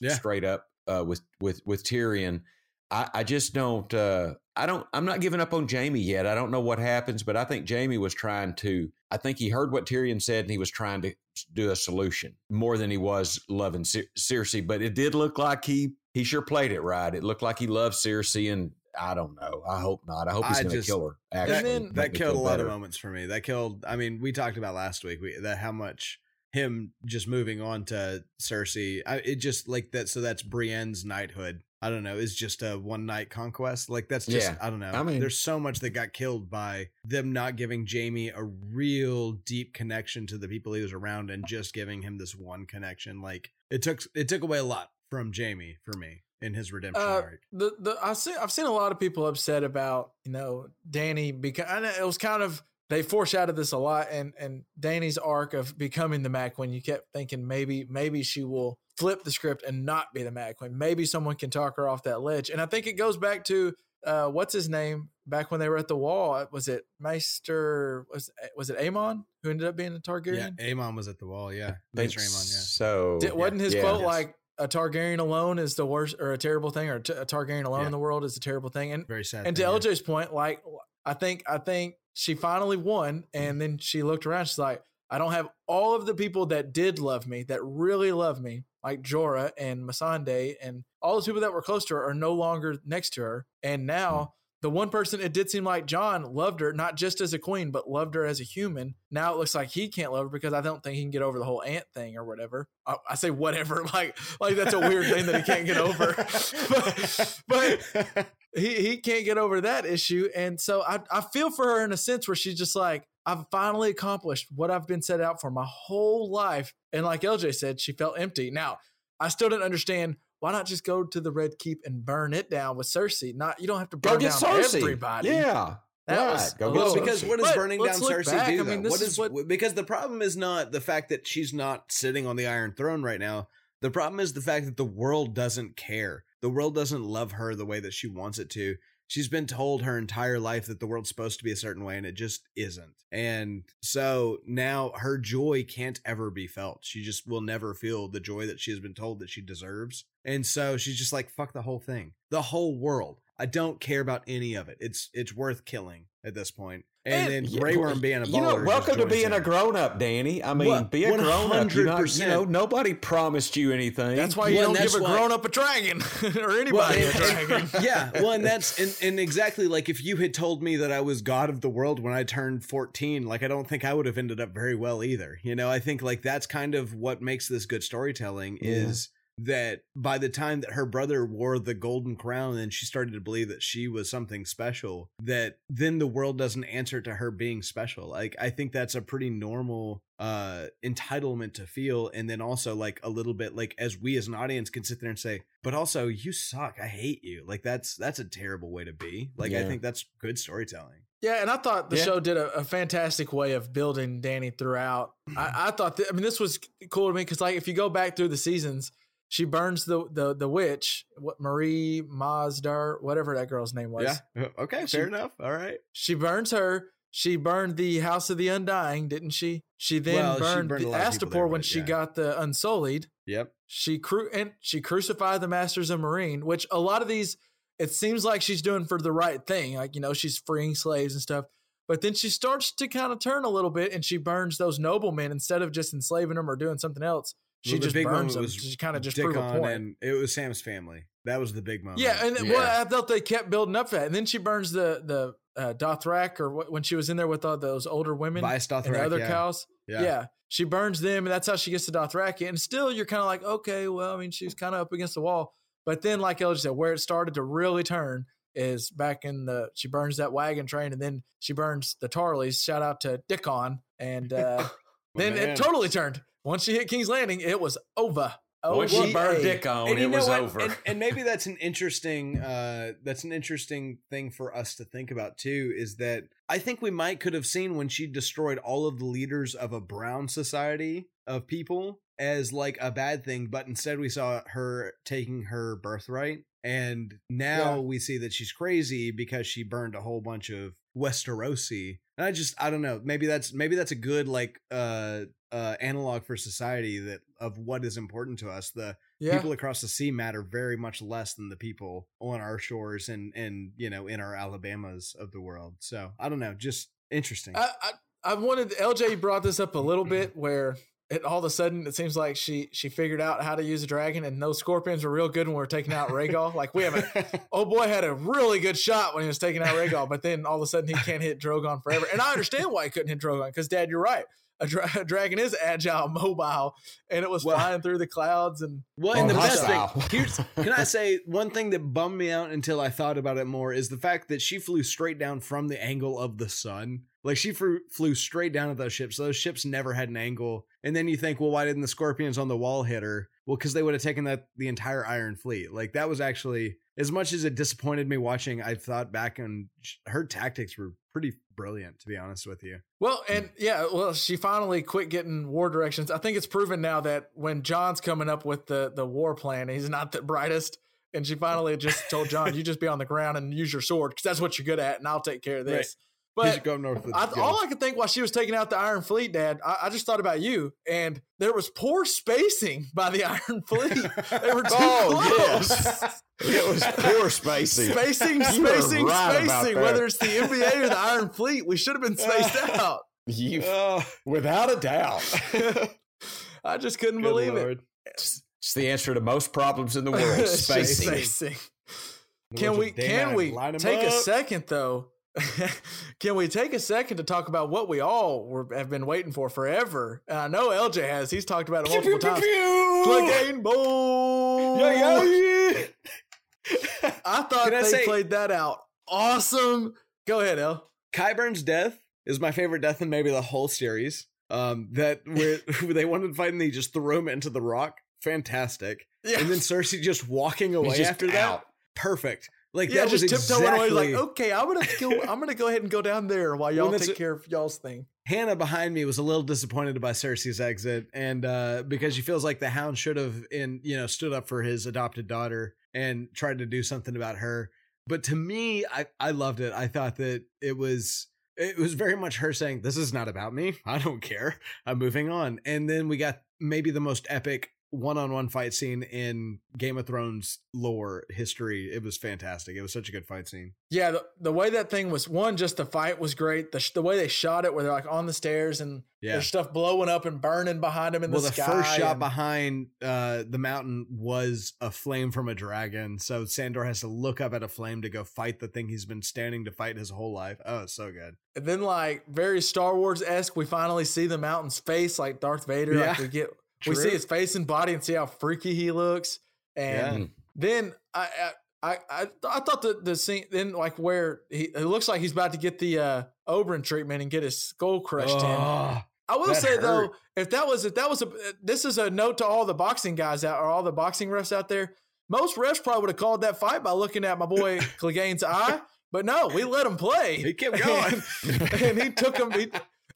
Yeah. straight up uh, with with with Tyrion. I, I just don't. Uh, I don't. I'm not giving up on Jamie yet. I don't know what happens, but I think Jamie was trying to. I think he heard what Tyrion said, and he was trying to do a solution more than he was loving Cer- Cersei. But it did look like he he sure played it right. It looked like he loved Cersei, and I don't know. I hope not. I hope he's going to kill her. Actually, then- that killed a lot of moments for me. That killed. I mean, we talked about last week we, that how much him just moving on to Cersei. I, it just like that. So that's Brienne's knighthood. I don't know. Is just a one night conquest. Like that's just. Yeah. I don't know. I mean- there's so much that got killed by them not giving Jamie a real deep connection to the people he was around and just giving him this one connection. Like it took it took away a lot from Jamie for me in his redemption Uh, arc. the the I see I've seen a lot of people upset about you know Danny because I know it was kind of they foreshadowed this a lot and and Danny's arc of becoming the Mad Queen You kept thinking maybe maybe she will flip the script and not be the Mad Queen. Maybe someone can talk her off that ledge. And I think it goes back to uh, what's his name back when they were at the wall. Was it Maester? Was was it Aemon who ended up being a Yeah, Targaryen? Aemon was at the wall. Yeah, Think Maester Aemon, yeah. So Did, wasn't his yeah. quote Yes. like a Targaryen alone is the worst or a terrible thing, or t- a Targaryen alone Yeah. in the world is a terrible thing? And Very sad. and to thing, yeah. LJ's point, like I think I think she finally won, and then she looked around. She's like, I don't have all of the people that did love me, that really love me, like Jorah and Missandei and all those people that were close to her are no longer next to her. And now hmm. the one person it did seem like Jon loved her, not just as a queen, but loved her as a human. Now it looks like he can't love her because I don't think he can get over the whole ant thing or whatever. I, I say whatever, like like that's a weird thing that he can't get over. but, but he, he can't get over that issue. And so I, I feel for her in a sense where she's just like, I've finally accomplished what I've been set out for my whole life. And like LJ said, she felt empty. Now, I still didn't understand why not just go to the Red Keep and burn it down with Cersei? Not you don't have to burn down Cersei. everybody. Yeah. That right. was Go get Well, because Cersei. what does But burning down Cersei back. do? I mean, this what is is what- because the problem is not the fact that she's not sitting on the Iron Throne right now. The problem is the fact that the world doesn't care. The world doesn't love her the way that she wants it to. She's been told her entire life that the world's supposed to be a certain way and it just isn't. And so now her joy can't ever be felt. She just will never feel the joy that she has been told that she deserves. And so she's just like fuck the whole thing. The whole world. I don't care about any of it. It's it's worth killing at this point. And, And- then Grey Worm being a baller. you know, welcome to joy being a grown up, Danny. I mean, Well, be a grown up. You, not, you know, nobody promised you anything. That's why you Well, don't and give a why- grown up a dragon or anybody Well, a and- dragon. yeah, well, and that's and, and exactly like if you had told me that I was god of the world when I turned 14, like I don't think I would have ended up very well either. You know, I think like that's kind of what makes this good storytelling Yeah. is that by the time that her brother wore the golden crown and she started to believe that she was something special, that then the world doesn't answer to her being special. Like I think that's a pretty normal uh entitlement to feel and then also like a little bit like as we as an audience can sit there and say but also you suck i hate you like that's that's a terrible way to be like i think that's good storytelling Yeah, and I thought the Yeah. show did a, a fantastic way of building Danny throughout. I, I thought, that, I mean, this was cool to me because, like, if you go back through the seasons, she burns the the the witch, what Mirri Maz Duur, whatever that girl's name was. yeah okay She- fair enough all right She burns her. She burned the House of the Undying, didn't she? She then Well, she burned, burned the lot of people Astapor there, when she got the Unsullied. yep She cru- and she crucified the Masters of Meereen, which a lot of these it seems like she's doing for the right thing, like you know she's freeing slaves and stuff. But then she starts to kind of turn a little bit, and she burns those noblemen instead of just enslaving them or doing something else. She Well, the just big burns moment them. She kind of just Dickon prove a point. and it was sam's family that was the big moment yeah, and Yeah. well, I felt they kept building up that, and then she burns the the uh, Dothrak or wh- when she was in there with all those older women Vice and the other yeah. khals. yeah. Yeah. She burns them, and that's how she gets to Dothraki. And still, you're kind of like, okay, well, I mean, she's kind of up against the wall. But then, like LJ said, where it started to really turn is back in the she burns that wagon train, and then she burns the Tarleys. Shout out to Dickon, and uh, My then man. it totally turned. Once she hit King's Landing, it was over. Once OVA. she burned Dick on, And it was what? over. And, and maybe that's an interesting uh that's an interesting thing for us to think about too, is that I think we might could have seen when she destroyed all of the leaders of a brown society of people as like a bad thing, but instead we saw her taking her birthright. And now Yeah. we see that she's crazy because she burned a whole bunch of Westerosi. And I just I don't know. Maybe that's maybe that's a good like uh uh analog for society that of what is important to us. The yeah. people across the sea matter very much less than the people on our shores and and you know in our Alabamas of the world. So I don't know, just interesting. I, I I wanted LJ brought this up a little bit where it all of a sudden it seems like she she figured out how to use a dragon and those scorpions were real good when we were taking out Rhaegal. like we haven't oh boy had a really good shot when he was taking out Rhaegal, but then all of a sudden he can't hit Drogon forever. And I understand why he couldn't hit Drogon because Dad, you're right. A, dra- a dragon is agile, mobile, and it was Well- flying through the clouds. And well, and the Oh, best thing here's can I say one thing that bummed me out until I thought about it more is the fact that she flew straight down from the angle of the sun. Like she flew, flew straight down at those ships. Those ships never had an angle. And then you think, well, why didn't the scorpions on the wall hit her? Well, because they would have taken that the entire Iron Fleet. Like that was actually as much as it disappointed me watching. I thought back and her tactics were pretty brilliant, to be honest with you. Well, hmm. and yeah, well, she finally quit getting war directions. I think it's proven now that when Jon's coming up with the the war plan, he's not the brightest. And she finally just told John, "You just be on the ground and use your sword because that's what you're good at, and I'll take care of this." Should But go north. With I, go. all I could think while she was taking out the Iron Fleet, Dad, I, I just thought about you, and there was poor spacing by the Iron Fleet. They were too Oh, close. yes. it was poor spacing. Spacing, spacing, right spacing. Whether it's the NBA or the Iron Fleet, we should have been spaced out. You, Oh, without a doubt. I just couldn't good believe Lord. It's it's the answer to most problems in the world. Spacing. spacing. Can we can we line 'em take a second though? can we take a second to talk about what we all were, have been waiting for forever? And I know LJ has. He's talked about it Pew, multiple pew, times. pew, Play pew. game boom. Yeah, yeah, yeah. I thought Can I they say- played that out. Awesome. Go ahead, El. Qyburn's death is my favorite death in maybe the whole series. Um, that where they wanted to fight and they just threw him into the rock. Fantastic. Yeah. And then Cersei just walking away just after that. Perfect. Like yeah, that was just tiptoeing away exactly. like, okay, I'm gonna go. I'm gonna go ahead and go down there while y'all Well, take care of y'all's thing. Hannah behind me was a little disappointed by Cersei's exit, and uh, because she feels like the Hound should have, in you know, stood up for his adopted daughter and tried to do something about her. But to me, I I loved it. I thought that it was it was very much her saying, "This is not about me. I don't care. I'm moving on." And then we got maybe the most epic one-on-one fight scene in Game of Thrones lore history. It was fantastic. It was such a good fight scene. Yeah, the, the way that thing was one, just the fight was great. The, sh- the way they shot it, where they're like on the stairs and Yeah. there's stuff blowing up and burning behind them in the sky. well, the the, first shot and- behind uh, the mountain was a flame from a dragon. So Sandor has to look up at a flame to go fight the thing he's been standing to fight his whole life. Oh, it's so good. And then, like very Star Wars esque, we finally see the mountain's face, like Darth Vader. Like Yeah. we get, we see his face and body, and see how freaky he looks. And Yeah. then I, I, I, I, thought the the scene then like where he it looks like he's about to get the uh Oberyn treatment and get his skull crushed in. I will say hurt. though, if that was if that was a this is a note to all the boxing guys out or all the boxing refs out there. Most refs probably would have called that fight by looking at my boy Clegane's eye, but no, we let him play. he kept going. and, and he took him. He,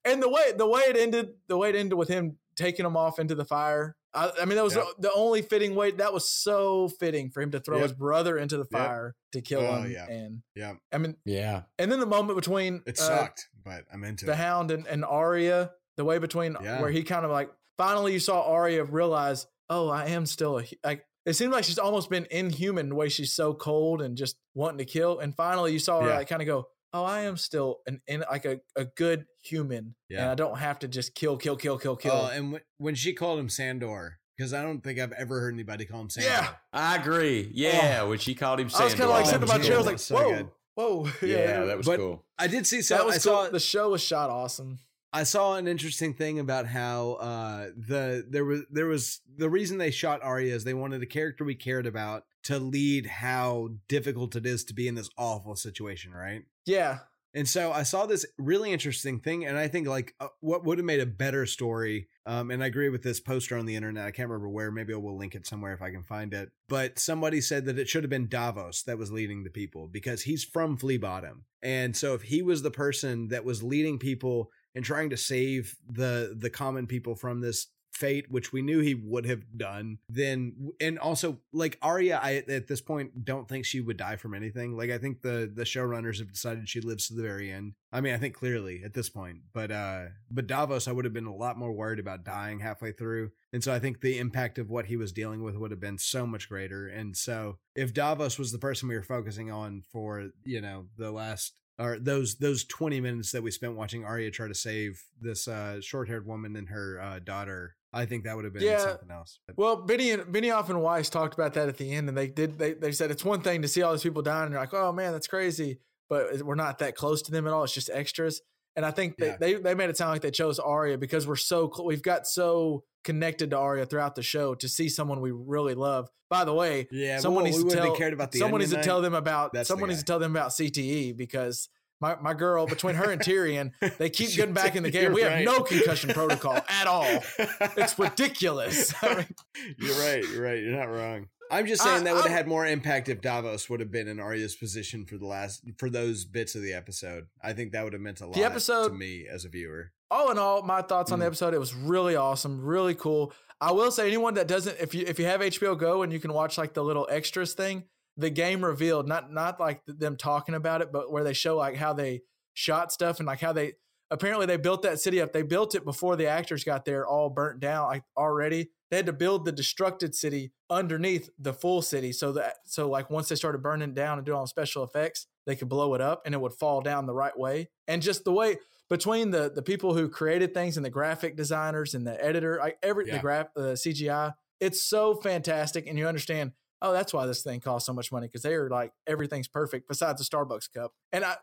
and the way the way it ended, the way it ended with him taking him off into the fire. I, I mean, that was Yep. the, the only fitting way. That was so fitting for him to throw Yep. his brother into the Yep. fire to kill Oh, him. yeah. And yeah, I mean, Yeah. and then the moment between it uh, sucked, but I'm into the it. Hound and, and Arya, the way between Yeah. where he kind of like finally you saw Arya realize, oh, I am still a like. It seemed like she's almost been inhuman the way she's so cold and just wanting to kill. And finally, you saw her Yeah. like kind of go, "Oh, I am still an in like a, a good human, and Yeah. I don't have to just kill, kill, kill, kill, kill." Oh, and when, when she called him Sandor, because I don't think I've ever heard anybody call him Sandor. Yeah. I agree. Yeah. When she called him Sandor, I was kind of like Oh, sitting in my chair. I was like, so "Whoa, good. whoa!" Yeah, that was But- cool. I did see. So that was I cool. saw The show was shot awesome. I saw an interesting thing about how uh the there was there was the reason they shot Arya is they wanted a character we cared about to lead how difficult it is to be in this awful situation, right? Yeah, And so I saw this really interesting thing, and I think like uh, what would have made a better story. Um, and I agree with this poster on the internet. I can't remember where. Maybe I will link it somewhere if I can find it. But somebody said that it should have been Davos that was leading the people because he's from Flea Bottom, and so if he was the person that was leading people and trying to save the the common people from this fate which we knew he would have done then and also like Arya I at this point don't think she would die from anything. Like I think the the showrunners have decided she lives to the very end. I mean I think clearly at this point but uh but Davos I would have been a lot more worried about dying halfway through and so I think the impact of what he was dealing with would have been so much greater and so if Davos was the person we were focusing on for you know the last or those those 20 minutes that we spent watching Arya try to save this uh short-haired woman and her uh daughter I think that would have been Yeah. something else. But- Well, Benny and Benioff and Weiss talked about that at the end, and they did. They, they said it's one thing to see all these people dying, and you're like, oh man, that's crazy, but we're not that close to them at all. It's just extras. And I think they Yeah. they, they made it sound like they chose Arya because we're so cl- we've got so connected to Arya throughout the show to see someone we really love. By the way, yeah, someone we, needs to tell cared about the someone needs to Onion tell them about That's the someone needs to tell them about CTE because my, my girl between her and Tyrion they keep getting back in the game. We have right. no concussion protocol at all. It's ridiculous. I mean, you're right. You're right. You're not wrong. I'm just saying that would have had more impact if Davos would have been in Arya's position for the last for those bits of the episode. I think that would have meant a lot the episode- to me as a viewer. all in all, my thoughts on the Mm. episode, it was really awesome, really cool. I will say anyone that doesn't if you if you have HBO Go and you can watch like the little extras thing, the game revealed, not not like them talking about it, but where they show like how they shot stuff and like how they apparently they built that city up. They built it before the actors got there, all burnt down like already. They had to build the destructed city underneath the full city, so that so like once they started burning it down and doing all the special effects, they could blow it up and it would fall down the right way. And just the way between the the people who created things and the graphic designers and the editor, like every Yeah. the graph the CGI, it's so fantastic, and you understand. Oh, that's why this thing costs so much money because they are like everything's perfect besides the Starbucks cup. And I,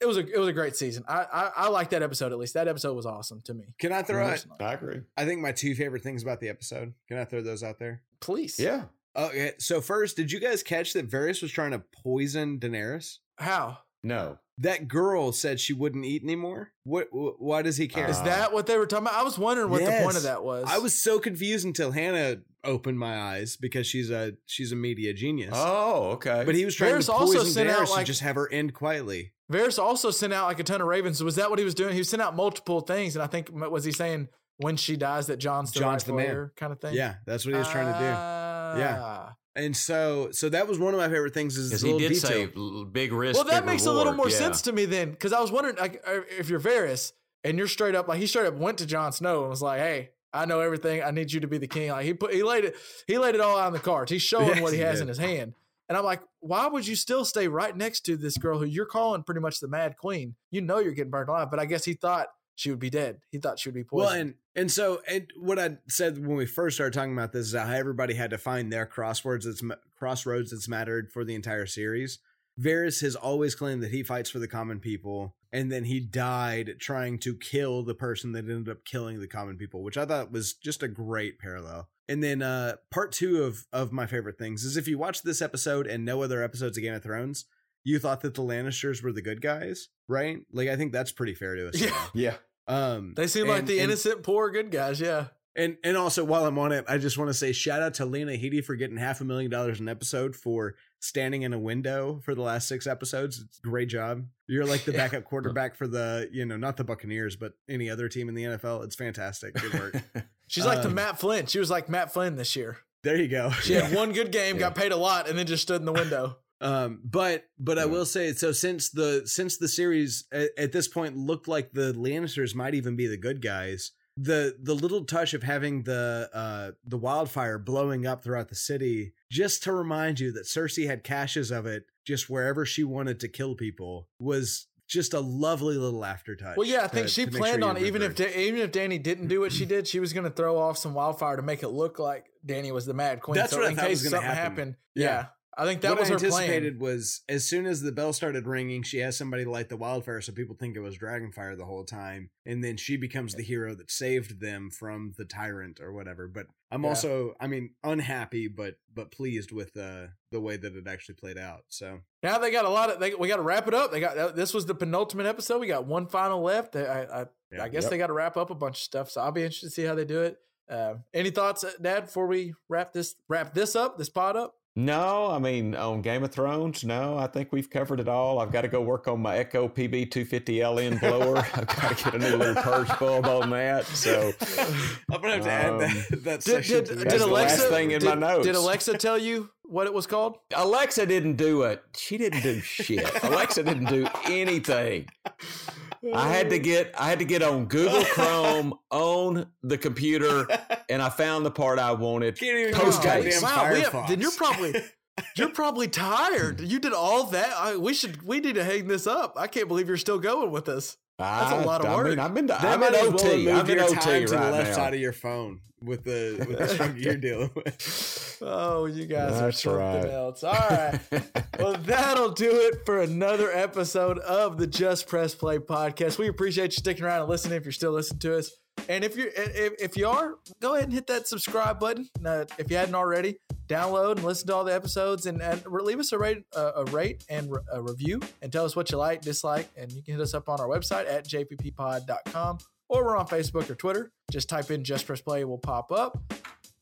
it was a it was a great season. I I, I like that episode at least. That episode was awesome to me. Can I throw it? Personally. I agree. I think my two favorite things about the episode. Can I throw those out there? Please, Yeah. Okay, so first, did you guys catch that Varys was trying to poison Daenerys? How No. That girl said she wouldn't eat anymore. What? wh- Why does he care? is Uh, that what they were talking about? I was wondering what the point of that was. I was so confused until Hannah opened my eyes because she's a she's a media genius. Oh, okay. But he was trying Varys to also poison sent out, Daenerys like- and just have her end quietly. Varys also sent out like a ton of ravens. Was that what he was doing? He sent out multiple things, and I think was he saying when she dies that Jon's the Jon's the rightful man. kind of thing? Yeah, that's what he was trying to do. Yeah. Ah. And so, so that was one of my favorite things. Is he did detail. say big risk. Well, that big makes a little more Yeah. sense to me then, because I was wondering, like, uh, if you're Varys and you're straight up, like, he straight up went to Jon Snow and was like, "Hey, I know everything. I need you to be the king." Like, he put, he laid it, he laid it all out on the cards. He's showing Yes, what he he has did. in his hand, and I'm like, why would you still stay right next to this girl who you're calling pretty much the Mad Queen? You know you're getting burned alive, but I guess he thought she would be dead. He thought she would be poisoned. Well, and and so and what I said when we first started talking about this is how everybody had to find their crosswords that's crossroads that's mattered for the entire series. Varys has always claimed that he fights for the common people, and then he died trying to kill the person that ended up killing the common people, which I thought was just a great parallel. And then uh part two of of my favorite things is if you watch this episode and no other episodes of Game of Thrones, you thought that the Lannisters were the good guys, right? Like I think that's pretty fair to us. Yeah. Yeah. Um, they seem like the and- innocent, poor, good guys. Yeah. and and also while I'm on it, I just want to say shout out to Lena Headey for getting half a million dollars an episode for standing in a window for the last six episodes. It's a great job. You're like the Yeah. backup quarterback for the, you know, not the Buccaneers, but any other team in the NFL. It's fantastic. Good work. She's like the Um, Matt Flynn. She was like Matt Flynn this year. there you go. She had one good game, got paid a lot, and then just stood in the window. Um, but but I will say so since the since the series at, at this point looked like the Lannisters might even be the good guys. The the little touch of having the uh the wildfire blowing up throughout the city just to remind you that Cersei had caches of it just wherever she wanted to kill people was just a lovely little aftertouch. Well, yeah, I think to- she to planned sure on even if. Da- even if Danny didn't do what she did, she was going to throw off some wildfire to make it look like Danny was the Mad Queen. That's so what I in thought case was something happen. happened, Yeah. yeah. I think that what was I her plan. anticipated was as soon as the bell started ringing, she has somebody light the wildfire so people think it was Dragonfire the whole time, and then she becomes the hero that saved them from the tyrant or whatever. But I'm Yeah. also, I mean, unhappy but but pleased with uh, the way that it actually played out. So Now they got a lot of. They, we got to wrap it up. They got this was the penultimate episode. We got one final left. I I, Yeah. I guess Yep. they got to wrap up a bunch of stuff. So I'll be interested to see how they do it. Uh, any thoughts, Dad, before we wrap this wrap this up, this pod up? No, I mean on Game of Thrones. No, I think we've covered it all. I've got to go work on my Echo PB 250LN blower. I've got to get a new little purge bulb on that. So I'm gonna have to Um, add that, that Did, did, did That's the Alexa last thing in did, my notes. Did Alexa tell you what it was called? Alexa didn't do it. She didn't do shit. Alexa didn't do anything. I had to get I had to get on Google Chrome on the computer, and I found the part I wanted. Can't even Post use Wow, we have- then you're probably you're probably tired. You did all that. I, we should we need to hang this up. I can't believe you're still going with us. That's a lot of I work. mean, I'm in. That I'm might in as well move I'm in your OT time right to the left now. side of your phone with the with the struggle you're dealing with. Oh, you guys are That's something right. else. All right. well, that'll do it for another episode of the Just Press Play podcast. We appreciate you sticking around and listening if you're still listening to us. And if you're if, if you are, go ahead and hit that subscribe button. Uh, if you hadn't already, download and listen to all the episodes and, and leave us a rate, uh, a rate and re- a review and tell us what you like, dislike. And you can hit us up on our website at jpppod.com or we're on Facebook or Twitter. Just type in Just Press Play, it will pop up.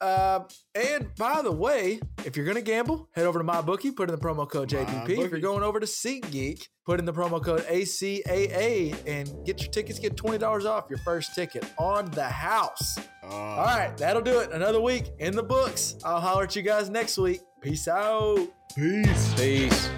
Uh, and by the way, if you're going to gamble, head over to MyBookie, put in the promo code JPP. If you're going over to SeatGeek, put in the promo code ACAA and get your tickets, get $20 off your first ticket on the house. All right, that'll do it. Another week in the books. I'll holler at you guys next week. Peace out. Peace. Peace.